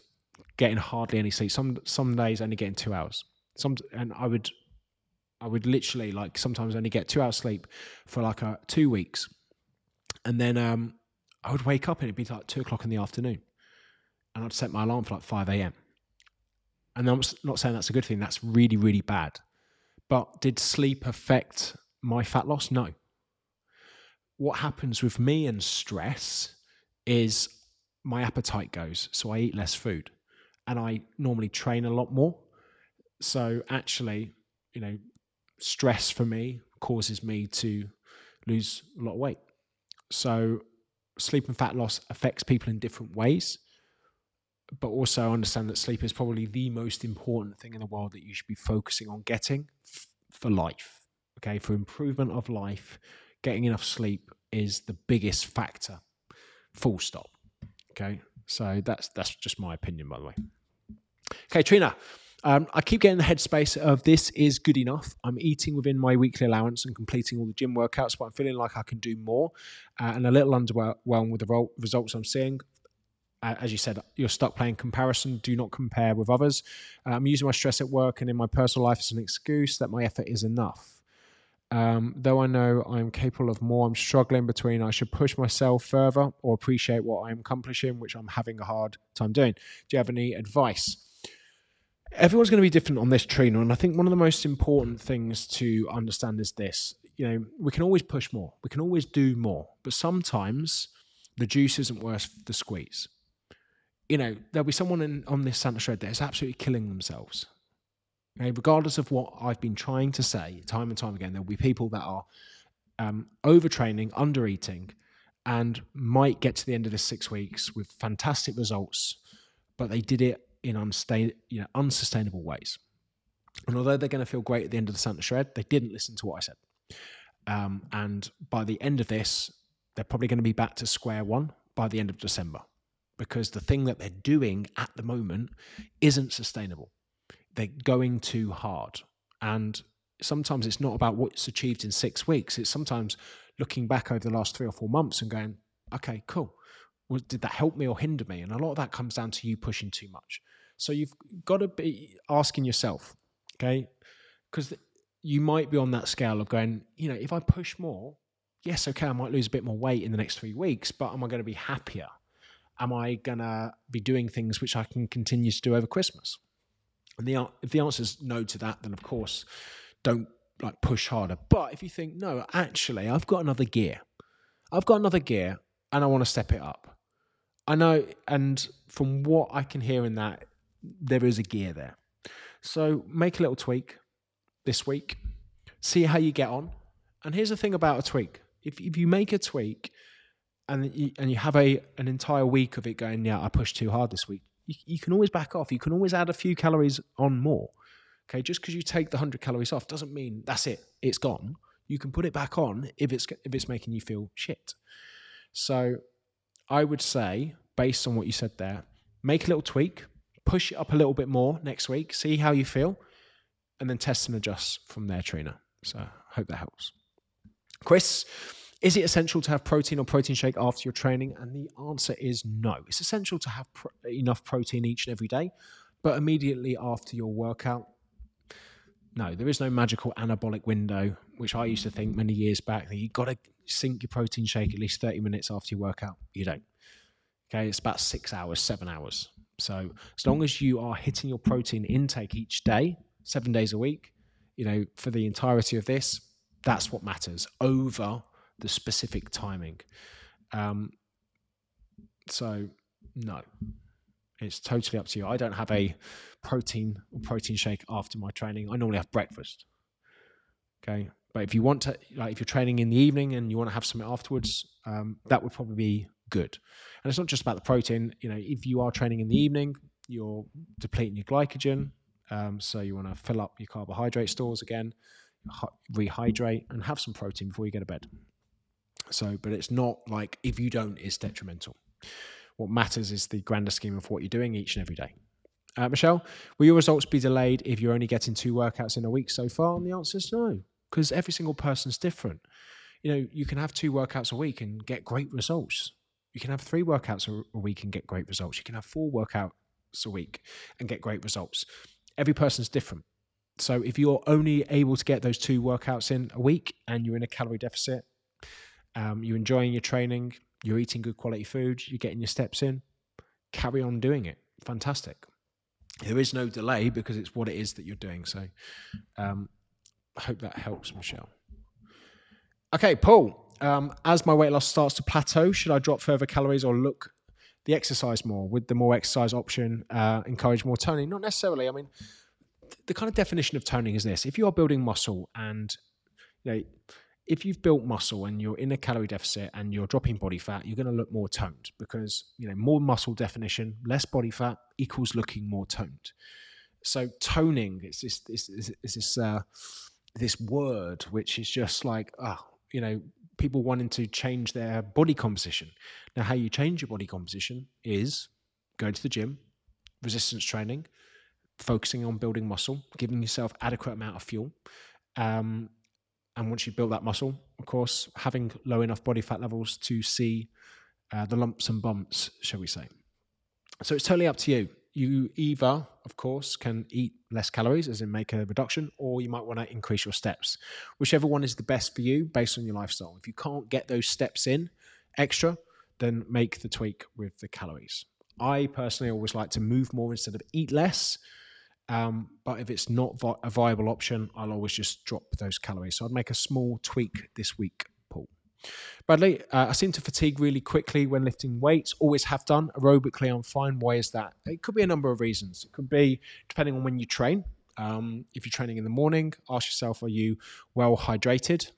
getting hardly any sleep. Some some days only getting two hours. Some and I would I would literally like sometimes only get two hours sleep for like a, two weeks, and then um, I would wake up and it'd be like two o'clock in the afternoon, and I'd set my alarm for like five a.m. And I'm not saying that's a good thing. That's really really bad. But did sleep affect my fat loss? No what happens with me and stress is my appetite goes, so I eat less food, and I normally train a lot more. So actually, you know, stress for me causes me to lose a lot of weight. So sleep and fat loss affects people in different ways. But also understand that sleep is probably the most important thing in the world that you should be focusing on getting f- for life. Okay, for improvement of life, getting enough sleep is the biggest factor. Full stop. Okay, so that's that's just my opinion, by the way. Okay, Trina. Um, I keep getting the headspace of this is good enough. I'm eating within my weekly allowance and completing all the gym workouts, but I'm feeling like I can do more uh, and a little underwhelmed with the results I'm seeing. as you said, you're stuck playing comparison. Do not compare with others. Uh, I'm using my stress at work and in my personal life as an excuse that my effort is enough. Um, though I know I'm capable of more, I'm struggling between I should push myself further or appreciate what I'm accomplishing, which I'm having a hard time doing. Do you have any advice? Everyone's going to be different on this Trina, and I think one of the most important things to understand is this: you know, we can always push more, we can always do more, but sometimes the juice isn't worth the squeeze. You know, there'll be someone in, on this Santa shred that is absolutely killing themselves Okay, regardless of what I've been trying to say time and time again, there'll be people that are um, overtraining, under eating, and might get to the end of the six weeks with fantastic results, but they did it in unstain, you know, unsustainable ways. And although they're going to feel great at the end of the Santa Shred, they didn't listen to what I said. Um, and by the end of this, they're probably going to be back to square one by the end of December because the thing that they're doing at the moment isn't sustainable they're going too hard. And sometimes it's not about what's achieved in six weeks. It's sometimes looking back over the last three or four months and going, okay, cool. Well, did that help me or hinder me? And a lot of that comes down to you pushing too much. So you've got to be asking yourself, okay? Because you might be on that scale of going, you know, if I push more, yes, okay, I might lose a bit more weight in the next three weeks, but am I going to be happier? Am I going to be doing things which I can continue to do over Christmas? And the if the answer is no to that, then of course don't like push harder. But if you think no, actually I've got another gear, I've got another gear, and I want to step it up. I know, and from what I can hear in that, there is a gear there. So make a little tweak this week, see how you get on. And here's the thing about a tweak: if if you make a tweak and you, and you have a an entire week of it going, yeah, I pushed too hard this week you, you can always back off. You can always add a few calories on more. Okay, just because you take the 100 calories off doesn't mean that's it, it's gone. You can put it back on if it's if it's making you feel shit. So I would say, based on what you said there, make a little tweak, push it up a little bit more next week, see how you feel, and then test and adjust from there, Trina. So I hope that helps. Chris, is it essential to have protein or protein shake after your training? And the answer is no. It's essential to have enough protein each and every day, but immediately after your workout, no, there is no magical anabolic window, which I used to think many years back that you've got to sink your protein shake at least 30 minutes after your workout. You don't. Okay, it's about six hours, seven hours. So as long as you are hitting your protein intake each day, seven days a week, you know, for the entirety of this, that's what matters over the specific timing. Um, so no, it's totally up to you. I don't have a protein protein shake after my training. I normally have breakfast. Okay, but if you want to, like, if you're training in the evening and you want to have something afterwards, um, that would probably be good. And it's not just about the protein. You know, if you are training in the evening, you're depleting your glycogen, um, so you want to fill up your carbohydrate stores again, rehydrate, and have some protein before you go to bed. So, but it's not like if you don't, it's detrimental. What matters is the grander scheme of what you're doing each and every day. Uh, Michelle, will your results be delayed if you're only getting two workouts in a week so far? And the answer is no, because every single person's different. You know, you can have two workouts a week and get great results. You can have three workouts a week and get great results. You can have four workouts a week and get great results. Every person's different. So if you're only able to get those two workouts in a week and you're in a calorie deficit, um, you're enjoying your training, you're eating good quality food, you're getting your steps in, carry on doing it. Fantastic. There is no delay because it's what it is that you're doing. So um, I hope that helps, Michelle. Okay, Paul. Um, as my weight loss starts to plateau, should I drop further calories or look the exercise more? With the more exercise option, uh, encourage more toning? Not necessarily. I mean, the kind of definition of toning is this: if you are building muscle and you know, if you've built muscle and you're in a calorie deficit and you're dropping body fat, you're going to look more toned because you know more muscle definition, less body fat equals looking more toned. So toning, it's this is this uh, this word which is just like oh, you know, people wanting to change their body composition. Now, how you change your body composition is going to the gym, resistance training, focusing on building muscle, giving yourself adequate amount of fuel. Um, and once you've built that muscle, of course, having low enough body fat levels to see uh, the lumps and bumps, shall we say. So it's totally up to you. You either, of course, can eat less calories, as in make a reduction, or you might want to increase your steps. Whichever one is the best for you based on your lifestyle. If you can't get those steps in extra, then make the tweak with the calories. I personally always like to move more instead of eat less. Um, but if it's not vi- a viable option, I'll always just drop those calories. So I'd make a small tweak this week. Bradley, uh, I seem to fatigue really quickly when lifting weights. Always have done. Aerobically, I'm fine. Why is that? It could be a number of reasons. It could be depending on when you train. Um, if you're training in the morning, ask yourself: Are you well hydrated?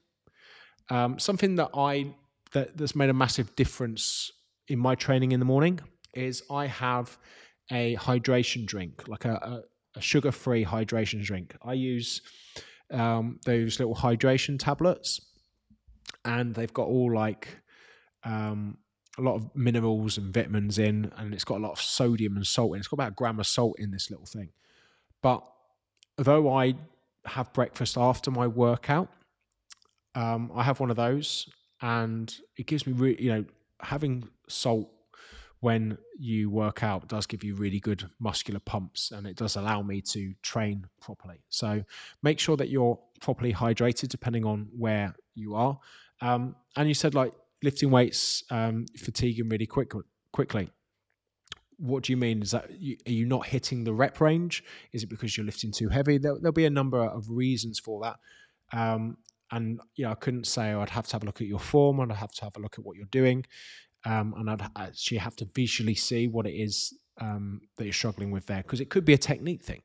Um, something that I that, that's made a massive difference in my training in the morning is I have a hydration drink, like a, a, a sugar-free hydration drink. I use um, those little hydration tablets and they've got all like um, a lot of minerals and vitamins in, and it's got a lot of sodium and salt in. It's got about a gram of salt in this little thing. But though I have breakfast after my workout, um, I have one of those, and it gives me really, you know, having salt when you work out does give you really good muscular pumps and it does allow me to train properly. So make sure that you're properly hydrated depending on where you are. Um, and you said like lifting weights, um, fatiguing really quick, quickly. What do you mean? Is that you, are you not hitting the rep range? Is it because you're lifting too heavy? There, will be a number of reasons for that. Um, and you know, I couldn't say oh, I'd have to have a look at your form, and I'd have to have a look at what you're doing, um, and I'd actually have to visually see what it is um, that you're struggling with there, because it could be a technique thing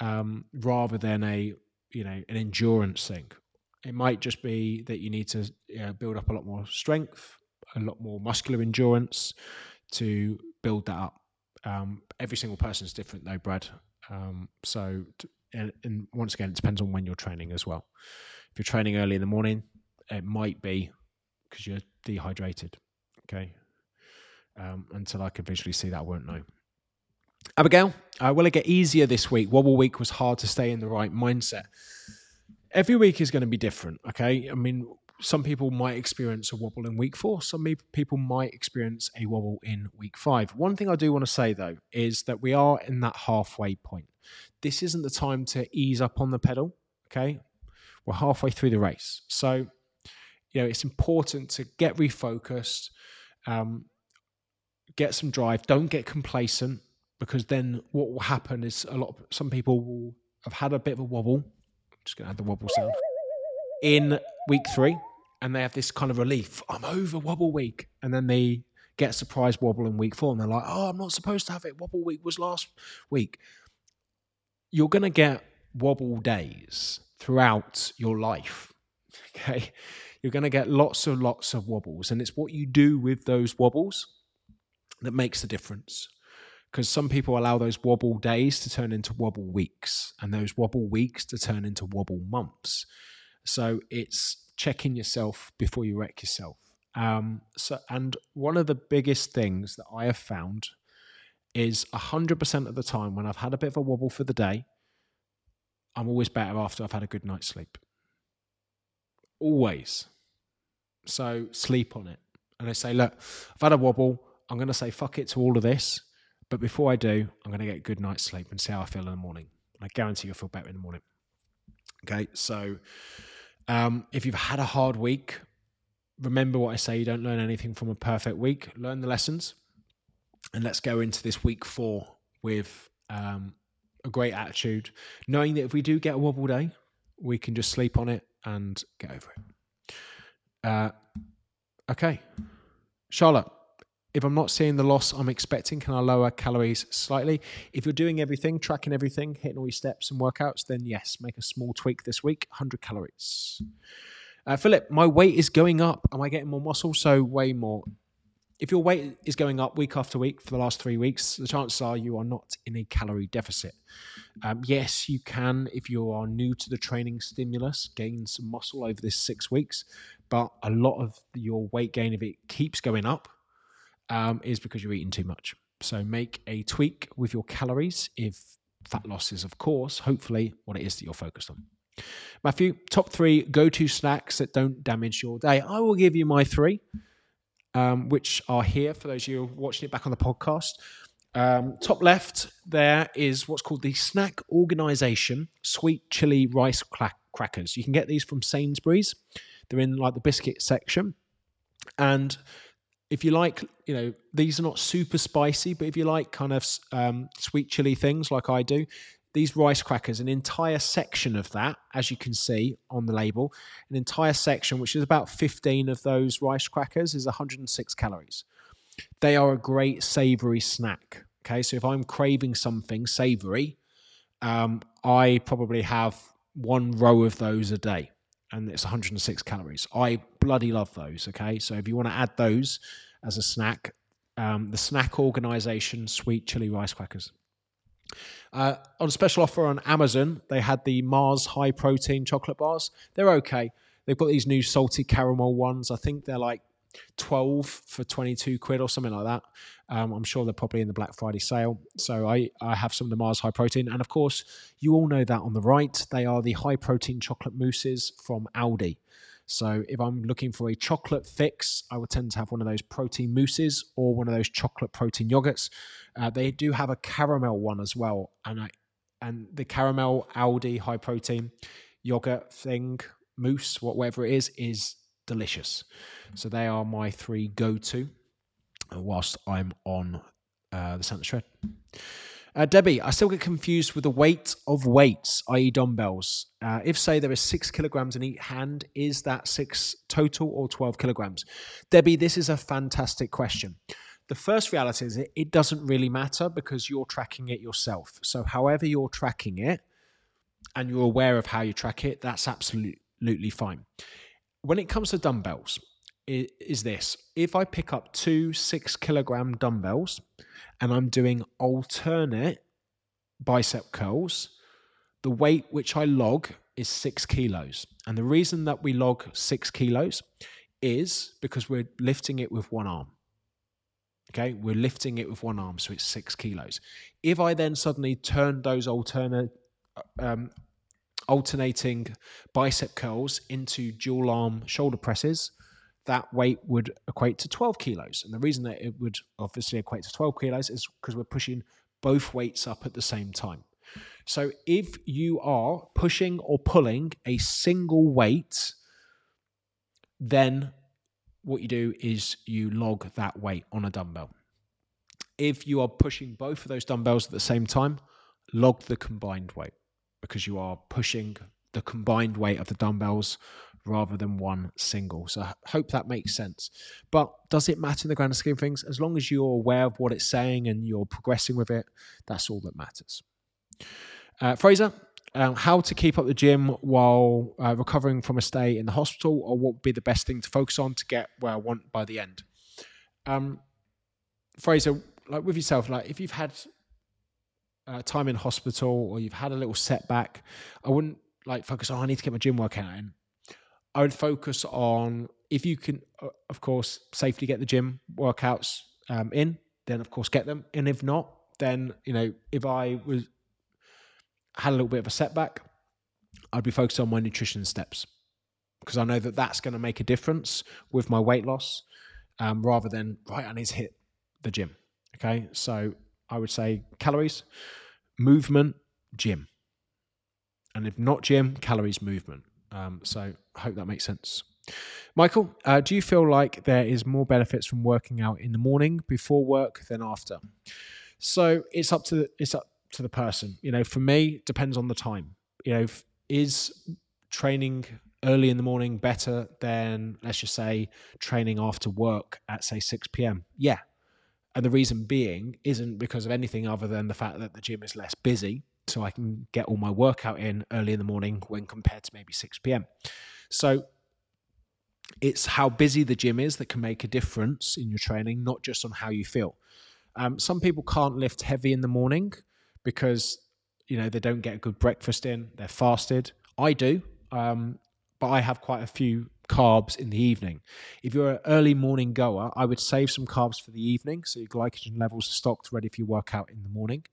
um, rather than a you know an endurance thing it might just be that you need to build up a lot more strength, a lot more muscular endurance to build that up. Um, every single person is different, though, Brad. Um, so, and, and, once again, it depends on when you're training as well. If you're training early in the morning, it might be because you're dehydrated. Okay. Um, until I can visually see that, I won't know. Abigail, uh, will it get easier this week? Wobble week was hard to stay in the right mindset every week is going to be different. Okay. I mean, some people might experience a wobble in week four. Some people might experience a wobble in week five. One thing I do want to say though is that we are in that halfway point. This isn't the time to ease up on the pedal. Okay. We're halfway through the race. So, you know, it's important to get refocused, um, get some drive. Don't get complacent because then what will happen is a lot of some people will have had a bit of a wobble just going to add the wobble sound. In week three, and they have this kind of relief. I'm over wobble week. And then they get a surprise wobble in week four, and they're like, oh, I'm not supposed to have it. Wobble week was last week. You're going to get wobble days throughout your life. Okay. You're going to get lots and lots of wobbles. And it's what you do with those wobbles that makes the difference because some people allow those wobble days to turn into wobble weeks and those wobble weeks to turn into wobble months. So it's checking yourself before you wreck yourself. Um, so, and one of the biggest things that I have found is 100% of the time when I've had a bit of a wobble for the day, I'm always better after I've had a good night's sleep. Always. So sleep on it. And I say, look, I've had a wobble. I'm going to say fuck it to all of this but before I do, I'm going to get a good night's sleep and see how I feel in the morning. I guarantee you'll feel better in the morning. Okay, so um, if you've had a hard week, remember what I say. You don't learn anything from a perfect week. Learn the lessons, and let's go into this week four with um, a great attitude, knowing that if we do get a wobble day, we can just sleep on it and get over it. Uh, okay, Charlotte if I'm not seeing the loss I'm expecting, can I lower calories slightly? If you're doing everything, tracking everything, hitting all your steps and workouts, then yes, make a small tweak this week 100 calories. Uh, Philip, my weight is going up. Am I getting more muscle? So, way more. If your weight is going up week after week for the last three weeks, the chances are you are not in a calorie deficit. Um, yes, you can, if you are new to the training stimulus, gain some muscle over this six weeks. But a lot of your weight gain, if it keeps going up, um, is because you're eating too much. So make a tweak with your calories if fat loss is, of course, hopefully what it is that you're focused on. Matthew, top three go to snacks that don't damage your day. I will give you my three, um, which are here for those of you watching it back on the podcast. Um, top left there is what's called the Snack Organization Sweet Chili Rice Crackers. You can get these from Sainsbury's. They're in like the biscuit section. And if you like, you know, these are not super spicy, but if you like kind of um, sweet chili things like I do, these rice crackers, an entire section of that, as you can see on the label, an entire section, which is about 15 of those rice crackers, is 106 calories. They are a great savory snack. Okay, so if I'm craving something savory, um, I probably have one row of those a day, and it's 106 calories. I bloody love those. Okay, so if you want to add those as a snack, um, the snack organization sweet chili rice crackers. Uh, on special offer on Amazon, they had the Mars high protein chocolate bars. They're okay. They've got these new salty caramel ones. I think they're like 12 for 22 quid or something like that. Um, I'm sure they're probably in the Black Friday sale. So I, I have some of the Mars high protein. And of course, you all know that on the right, they are the high protein chocolate mousses from Aldi. So if I'm looking for a chocolate fix, I would tend to have one of those protein mousses or one of those chocolate protein yogurts. Uh, they do have a caramel one as well, and I and the caramel Aldi high protein yogurt thing mousse, whatever it is, is delicious. So they are my three go to whilst I'm on uh, the Santa Shred. Uh, Debbie, I still get confused with the weight of weights, i.e., dumbbells. Uh, if, say, there is six kilograms in each hand, is that six total or 12 kilograms? Debbie, this is a fantastic question. The first reality is it, it doesn't really matter because you're tracking it yourself. So, however you're tracking it and you're aware of how you track it, that's absolutely fine. When it comes to dumbbells, is this if I pick up two six kilogram dumbbells and I'm doing alternate bicep curls, the weight which I log is six kilos. And the reason that we log six kilos is because we're lifting it with one arm. Okay, we're lifting it with one arm, so it's six kilos. If I then suddenly turn those alternate, um, alternating bicep curls into dual arm shoulder presses, that weight would equate to 12 kilos. And the reason that it would obviously equate to 12 kilos is because we're pushing both weights up at the same time. So if you are pushing or pulling a single weight, then what you do is you log that weight on a dumbbell. If you are pushing both of those dumbbells at the same time, log the combined weight because you are pushing the combined weight of the dumbbells rather than one single. So I hope that makes sense. But does it matter in the grand scheme of things? As long as you're aware of what it's saying and you're progressing with it, that's all that matters. Uh, Fraser, um, how to keep up the gym while uh, recovering from a stay in the hospital, or what would be the best thing to focus on to get where I want by the end? Um, Fraser, like with yourself, like if you've had uh, time in hospital or you've had a little setback, I wouldn't like focus on. Oh, I need to get my gym workout in. I would focus on if you can, uh, of course, safely get the gym workouts um, in, then of course get them. And if not, then you know if I was had a little bit of a setback, I'd be focused on my nutrition steps because I know that that's going to make a difference with my weight loss, um, rather than right I need to hit the gym. Okay, so I would say calories, movement, gym, and if not gym, calories, movement. Um, so I hope that makes sense. Michael, uh, do you feel like there is more benefits from working out in the morning before work than after? So it's up to the, it's up to the person. You know, for me, depends on the time. You know, is training early in the morning better than let's just say training after work at say 6 p.m. Yeah. And the reason being isn't because of anything other than the fact that the gym is less busy so I can get all my workout in early in the morning when compared to maybe 6 p.m. So it's how busy the gym is that can make a difference in your training, not just on how you feel. Um, some people can't lift heavy in the morning because you know they don't get a good breakfast in, they're fasted. I do, um, but I have quite a few carbs in the evening. If you're an early morning goer, I would save some carbs for the evening so your glycogen levels are stocked ready for your workout in the morning.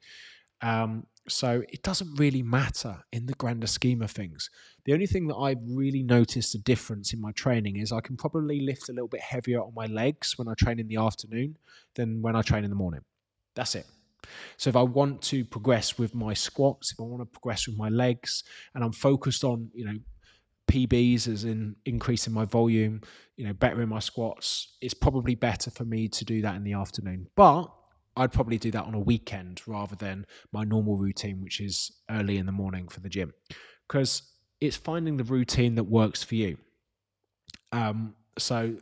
Um, so it doesn't really matter in the grander scheme of things. The only thing that I've really noticed a difference in my training is I can probably lift a little bit heavier on my legs when I train in the afternoon than when I train in the morning. That's it. So if I want to progress with my squats, if I want to progress with my legs, and I'm focused on, you know, PBs as in increasing my volume, you know, bettering my squats, it's probably better for me to do that in the afternoon. But I'd probably do that on a weekend rather than my normal routine, which is early in the morning for the gym, because it's finding the routine that works for you. Um, so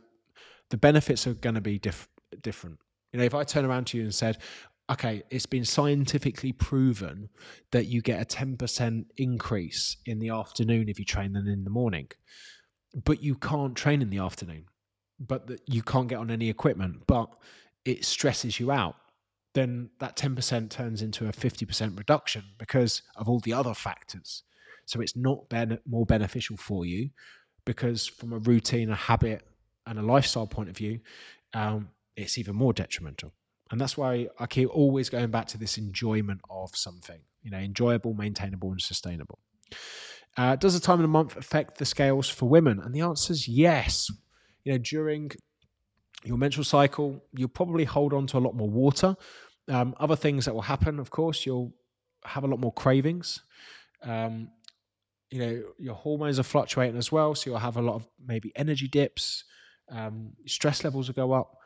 the benefits are going to be diff- different. You know, if I turn around to you and said, okay, it's been scientifically proven that you get a 10% increase in the afternoon if you train than in the morning, but you can't train in the afternoon, but that you can't get on any equipment, but it stresses you out, then that 10% turns into a 50% reduction because of all the other factors. So it's not ben- more beneficial for you because, from a routine, a habit, and a lifestyle point of view, um, it's even more detrimental. And that's why I keep always going back to this enjoyment of something, you know, enjoyable, maintainable, and sustainable. Uh, does the time of the month affect the scales for women? And the answer is yes. You know, during your menstrual cycle, you'll probably hold on to a lot more water. Um, other things that will happen, of course, you'll have a lot more cravings. Um, you know, your hormones are fluctuating as well, so you'll have a lot of maybe energy dips. Um, stress levels will go up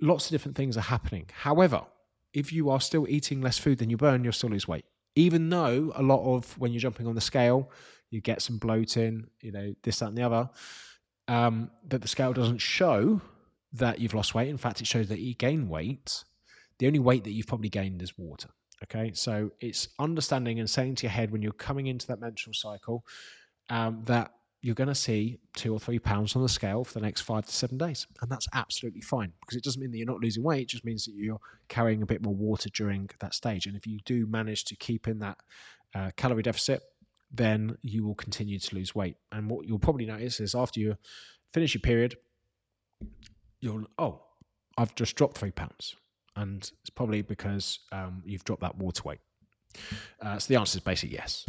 lots of different things are happening. However, if you are still eating less food than you burn, you'll still lose weight. Even though a lot of when you're jumping on the scale, you get some bloating, you know, this, that, and the other, um, that the scale doesn't show that you've lost weight. In fact, it shows that you gain weight. The only weight that you've probably gained is water. Okay, so it's understanding and saying to your head when you're coming into that menstrual cycle um, that you're going to see two or three pounds on the scale for the next five to seven days. And that's absolutely fine because it doesn't mean that you're not losing weight. It just means that you're carrying a bit more water during that stage. And if you do manage to keep in that uh, calorie deficit, then you will continue to lose weight. And what you'll probably notice is after you finish your period, you'll, oh, I've just dropped three pounds. And it's probably because um, you've dropped that water weight. Uh, so the answer is basically yes.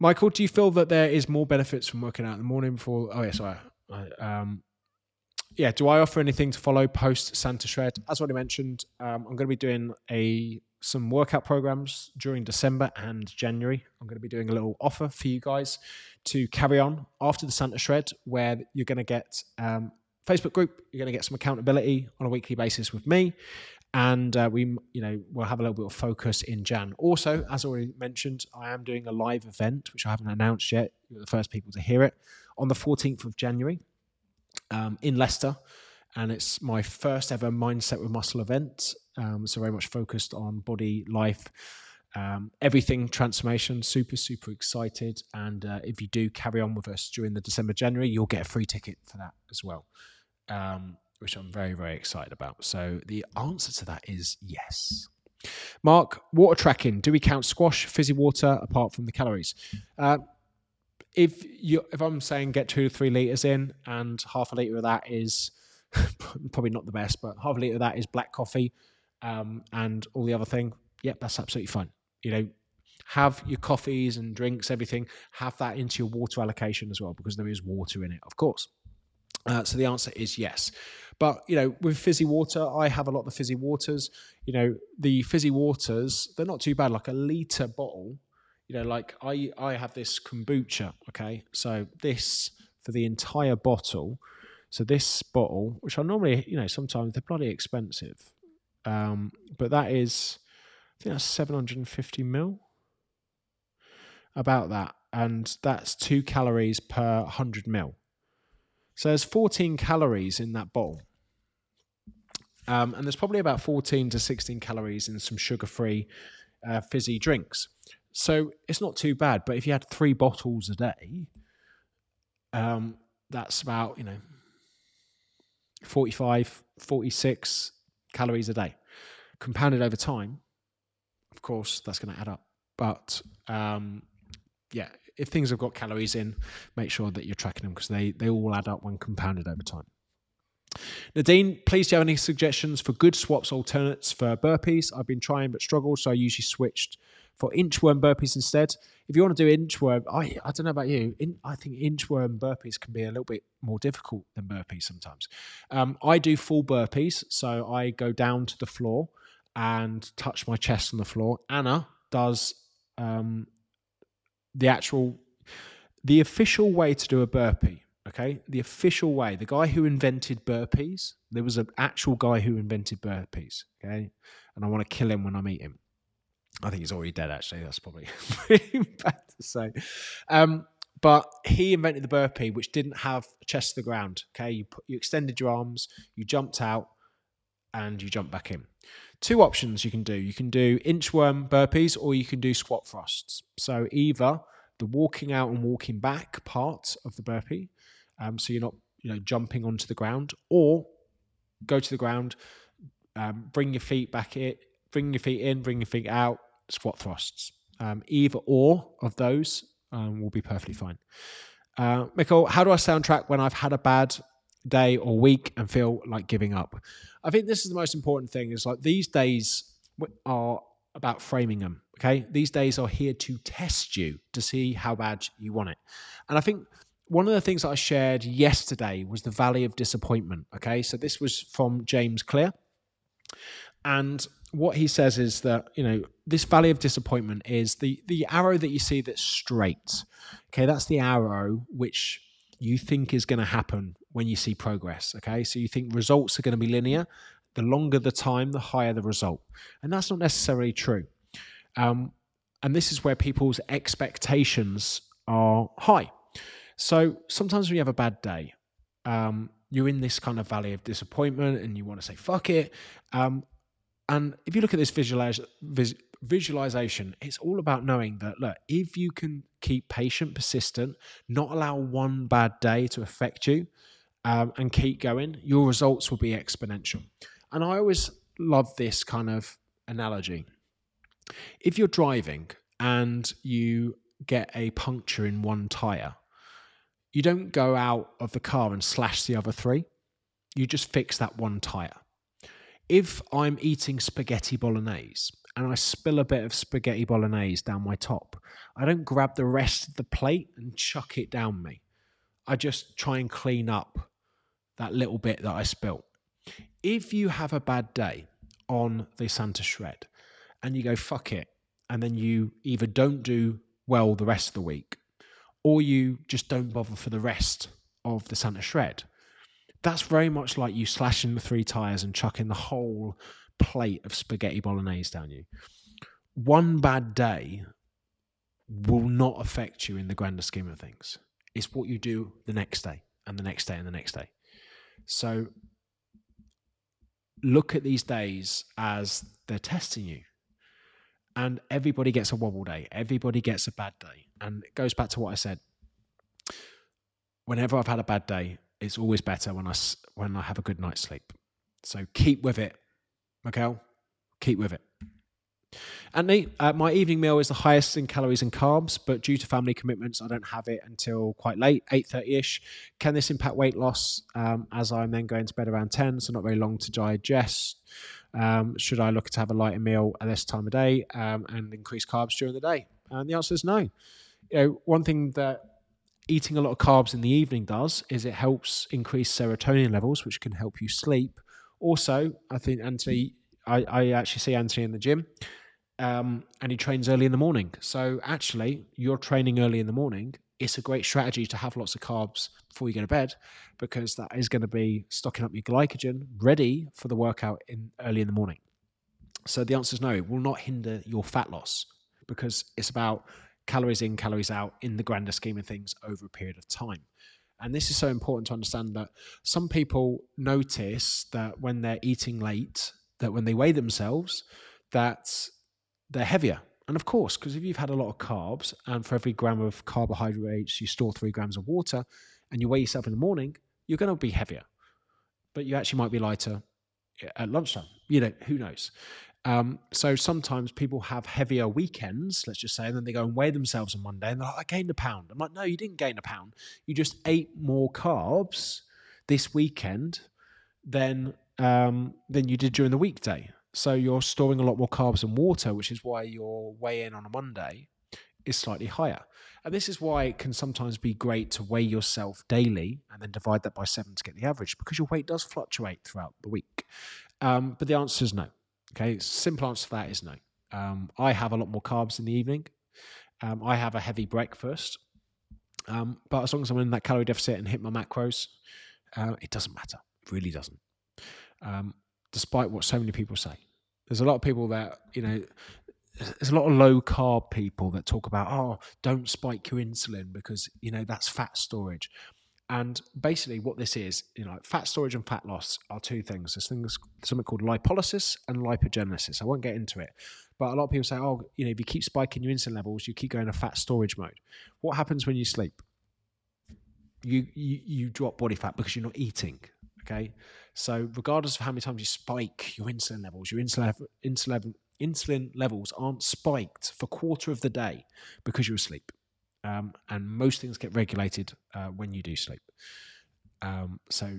Michael, do you feel that there is more benefits from working out in the morning before? Oh, yeah, sorry. Um, yeah, do I offer anything to follow post Santa Shred? As already mentioned, um, I'm going to be doing a some workout programs during December and January. I'm going to be doing a little offer for you guys to carry on after the Santa Shred, where you're going to get um, Facebook group. You're going to get some accountability on a weekly basis with me, and uh, we you know we'll have a little bit of focus in jan. Also as already mentioned i am doing a live event which i haven't announced yet. You're the first people to hear it. On the 14th of january um, in leicester. And it's my first ever mindset with muscle event. Um, so very much focused on body life. Um, everything transformation super super excited. And uh, if you do carry on with us during the december january you'll get a free ticket for that as well. Um, which I'm very, very excited about. So the answer to that is yes. Mark, water tracking. Do we count squash, fizzy water apart from the calories? Uh, if you, if I'm saying get two to three liters in, and half a liter of that is probably not the best, but half a liter of that is black coffee, um, and all the other thing, yep, that's absolutely fine. You know, have your coffees and drinks, everything, have that into your water allocation as well, because there is water in it, of course. Uh, so the answer is yes. But you know, with fizzy water, I have a lot of the fizzy waters. You know, the fizzy waters, they're not too bad. Like a liter bottle. You know, like I I have this kombucha. Okay, so this for the entire bottle. So this bottle, which I normally, you know, sometimes they're bloody expensive, um, but that is, I think that's seven hundred and fifty mil. About that, and that's two calories per hundred mil. So there's 14 calories in that bowl. Um, and there's probably about 14 to 16 calories in some sugar free uh, fizzy drinks. So it's not too bad. But if you had three bottles a day, um, that's about, you know, 45, 46 calories a day. Compounded over time, of course, that's going to add up. But um, yeah, if things have got calories in, make sure that you're tracking them because they, they all add up when compounded over time. Nadine, please do you have any suggestions for good swaps alternates for burpees? I've been trying but struggled, so I usually switched for inchworm burpees instead. If you want to do inchworm, I, I don't know about you. In, I think inchworm burpees can be a little bit more difficult than burpees sometimes. Um, I do full burpees, so I go down to the floor and touch my chest on the floor. Anna does um, the actual, the official way to do a burpee. Okay, the official way. The guy who invented burpees. There was an actual guy who invented burpees. Okay, and I want to kill him when I meet him. I think he's already dead. Actually, that's probably bad to say. Um, but he invented the burpee, which didn't have chest to the ground. Okay, you put, you extended your arms, you jumped out, and you jump back in. Two options you can do. You can do inchworm burpees, or you can do squat thrusts. So either the walking out and walking back part of the burpee, um, so you're not you know jumping onto the ground, or go to the ground, um, bring your feet back in, bring your feet in, bring your feet out, squat thrusts. Um, either or of those um, will be perfectly fine. Uh, Mikkel, how do I stay on track when I've had a bad day or week and feel like giving up? I think this is the most important thing. Is like these days are about framing them. Okay, these days are here to test you to see how bad you want it, and I think one of the things that I shared yesterday was the valley of disappointment. Okay, so this was from James Clear, and what he says is that you know this valley of disappointment is the the arrow that you see that's straight okay? That's the arrow which you think is going to happen when you see progress okay? So you think results are going to be linear. The longer the time the higher the result. And that's not necessarily true. Um, and this is where people's expectations are high so sometimes when you have a bad day um, you're in this kind of valley of disappointment and you want to say fuck it um, and if you look at this vis, visualization, it's all about knowing that, look, if you can keep patient, persistent, not allow one bad day to affect you, um, and keep going, your results will be exponential. And I always love this kind of analogy. If you're driving and you get a puncture in one tire, you don't go out of the car and slash the other three. You just fix that one tire if I'm eating spaghetti bolognese and I spill a bit of spaghetti bolognese down my top, I don't grab the rest of the plate and chuck it down me. I just try and clean up that little bit that I spilt. If you have a bad day on the Santa Shred and you go, fuck it, and then you either don't do well the rest of the week or you just don't bother for the rest of the Santa Shred, that's very much like you slashing the three tires and chucking the whole plate of spaghetti bolognese down you. One bad day will not affect you in the grander scheme of things. It's what you do the next day and the next day and the next day. So look at these days as they're testing you. And everybody gets a wobble day, everybody gets a bad day. And it goes back to what I said. Whenever I've had a bad day, it's always better when I when I have a good night's sleep. So keep with it, Miguel. Keep with it. Anthony, uh, my evening meal is the highest in calories and carbs, but due to family commitments, I don't have it until quite late, eight thirty ish. Can this impact weight loss? Um, as I'm then going to bed around ten, so not very long to digest. Um, should I look to have a lighter meal at this time of day um, and increase carbs during the day? And the answer is no. You know, one thing that eating a lot of carbs in the evening does is it helps increase serotonin levels, which can help you sleep. Also, I think Anthony, I, I actually see Anthony in the gym, um, and he trains early in the morning. So actually, you're training early in the morning. It's a great strategy to have lots of carbs before you go to bed, because that is going to be stocking up your glycogen, ready for the workout in early in the morning. So the answer is no. It will not hinder your fat loss because it's about calories in, calories out in the grander scheme of things over a period of time. And this is so important to understand that some people notice that when they're eating late, that when they weigh themselves, that they're heavier. And of course, because if you've had a lot of carbs and for every gram of carbohydrates, you store three grams of water and you weigh yourself in the morning, you're going to be heavier. But you actually might be lighter eh, at lunchtime. You know, who knows? Um, so sometimes people have heavier weekends, let's just say, and then they go and weigh themselves on Monday and they're like, I gained a pound. I'm like, no, you didn't gain a pound. You just ate more carbs this weekend than um, than you did during the weekday. So you're storing a lot more carbs and water, which is why your weigh in on a Monday is slightly higher. And this is why it can sometimes be great to weigh yourself daily and then divide that by seven to get the average because your weight does fluctuate throughout the week. Um, but the answer is no. Okay, simple answer to that is no. Um, I have a lot more carbs in the evening. Um, I have a heavy breakfast, um, but as long as I'm in that calorie deficit and hit my macros, uh, it doesn't matter. It really doesn't. Um, despite what so many people say, there's a lot of people that you know. There's a lot of low carb people that talk about, oh, don't spike your insulin because you know that's fat storage. And basically, what this is, you know, fat storage and fat loss are two things. There's things something called lipolysis and lipogenesis. I won't get into it, but a lot of people say, oh, you know, if you keep spiking your insulin levels, you keep going to fat storage mode. What happens when you sleep? You you, you drop body fat because you're not eating. Okay, so regardless of how many times you spike your insulin levels, your insulin insulin insulin levels aren't spiked for quarter of the day because you're asleep. Um, and most things get regulated uh, when you do sleep. Um, so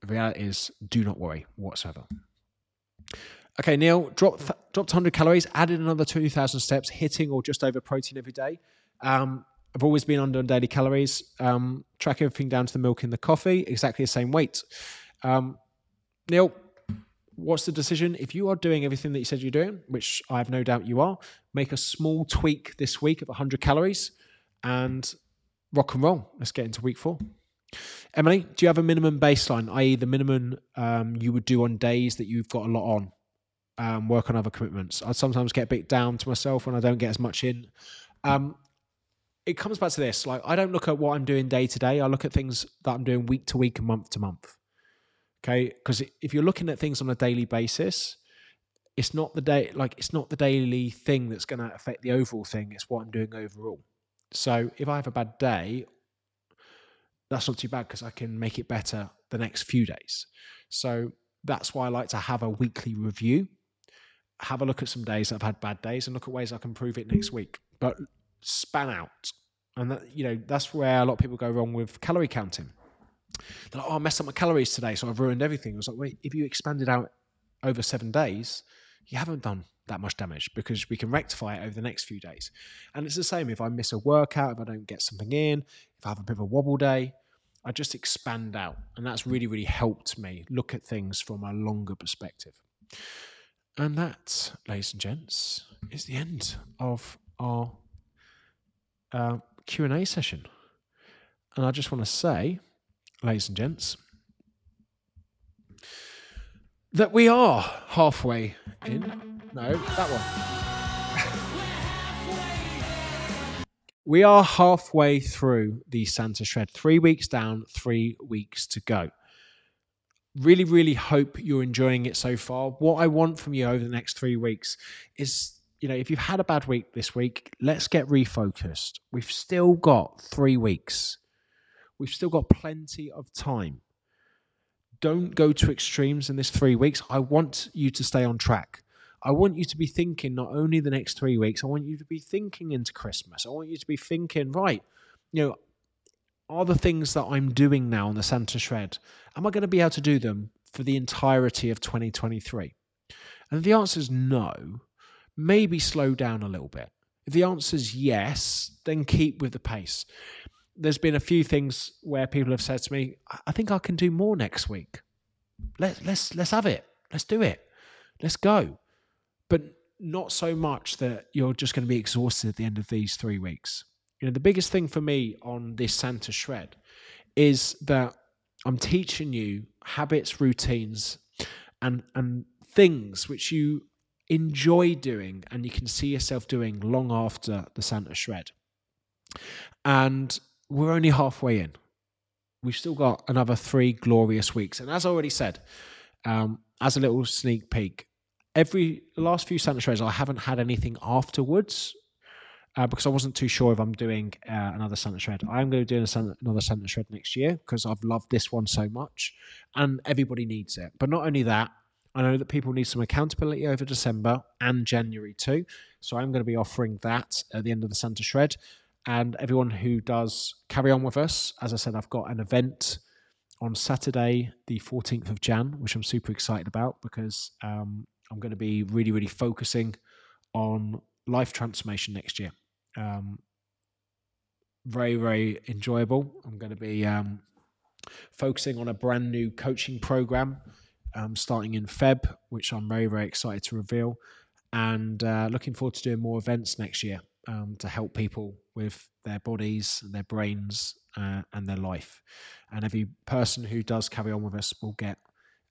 the reality is, do not worry whatsoever. Okay, Neil, dropped dropped 100 calories, added another 2,000 steps, hitting or just over protein every day. Um, I've always been under on daily calories. Um, track everything down to the milk in the coffee, exactly the same weight. Um, Neil, what's the decision? If you are doing everything that you said you're doing, which I have no doubt you are, make a small tweak this week of 100 calories and rock and roll. Let's get into week four. Emily, do you have a minimum baseline, i.e., the minimum um, you would do on days that you've got a lot on? Um, work on other commitments. I sometimes get a bit down to myself when I don't get as much in. Um, it comes back to this: like I don't look at what I'm doing day to day. I look at things that I'm doing week to week and month to month. Okay, because if you're looking at things on a daily basis, it's not the day like it's not the daily thing that's going to affect the overall thing. It's what I'm doing overall. So if I have a bad day, that's not too bad because I can make it better the next few days. So that's why I like to have a weekly review, have a look at some days I've had bad days and look at ways I can improve it next week. But span out. And that, you know, that's where a lot of people go wrong with calorie counting. They're like, oh, I messed up my calories today, so I've ruined everything. I was like, wait, if you expanded out over seven days, you haven't done that much damage because we can rectify it over the next few days. And it's the same if I miss a workout, if I don't get something in, if I have a bit of a wobble day, I just expand out. And that's really, really helped me look at things from a longer perspective. And that, ladies and gents, is the end of our uh, Q&A session. And I just want to say, ladies and gents, that we are halfway in no, that one. we are halfway through the Santa Shred. Three weeks down, three weeks to go. Really, really hope you're enjoying it so far. What I want from you over the next three weeks is you know, if you've had a bad week this week, let's get refocused. We've still got three weeks. We've still got plenty of time. Don't go to extremes in this three weeks. I want you to stay on track. I want you to be thinking not only the next three weeks, I want you to be thinking into Christmas. I want you to be thinking, right, you know, are the things that I'm doing now on the Santa Shred, am I going to be able to do them for the entirety of 2023? And if the answer is no, maybe slow down a little bit. If the answer is yes, then keep with the pace. There's been a few things where people have said to me, I think I can do more next week. Let, let's let's have it. Let's do it. Let's go but not so much that you're just going to be exhausted at the end of these three weeks. You know, the biggest thing for me on this Santa shred is that I'm teaching you habits, routines, and and things which you enjoy doing and you can see yourself doing long after the Santa shred. And we're only halfway in. We've still got another three glorious weeks. And as I already said, um, as a little sneak peek, every last few Santa shows, I haven't had anything afterwards uh, because I wasn't too sure if I'm doing uh, another Santa Shred. I am going to do another Santa Shred next year because I've loved this one so much, and everybody needs it. But not only that, I know that people need some accountability over December and January too. So I'm going to be offering that at the end of the Santa Shred. And everyone who does carry on with us, as I said, I've got an event on Saturday, the 14th of Jan, which I'm super excited about because um, I'm going to be really, really focusing on life transformation next year. Um, very, very enjoyable. I'm going to be um, focusing on a brand new coaching program um, starting in Feb, which I'm very, very excited to reveal. And uh, looking forward to doing more events next year um, to help people with their bodies, their brains, uh, and their life. And every person who does carry on with us will get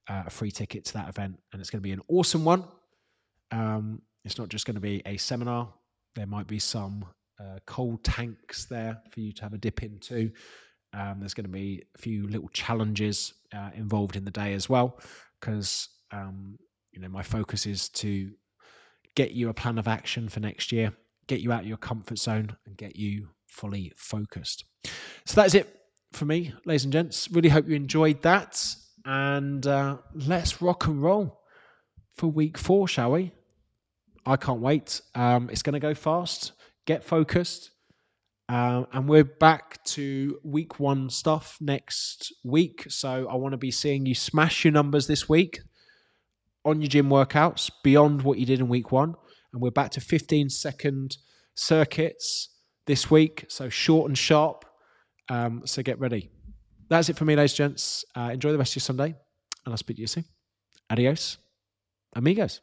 uh, a free ticket to that event. And it's going to be an awesome one. Um, it's not just going to be a seminar, there might be some uh, cold tanks there for you to have a dip into. Um, there's going to be a few little challenges uh, involved in the day as well, because um, you know my focus is to get you a plan of action for next year, get you out of your comfort zone, and get you fully focused. So that's it for me, ladies and gents. Really hope you enjoyed that, and uh, let's rock and roll for week four, shall we? I can't wait. Um, it's going to go fast. Get focused. Um, and we're back to week one stuff next week. So I want to be seeing you smash your numbers this week on your gym workouts beyond what you did in week one. And we're back to 15 second circuits this week. So short and sharp. Um, so get ready. That's it for me, ladies and gents. Uh, enjoy the rest of your Sunday. And I'll speak to you soon. Adios, amigos.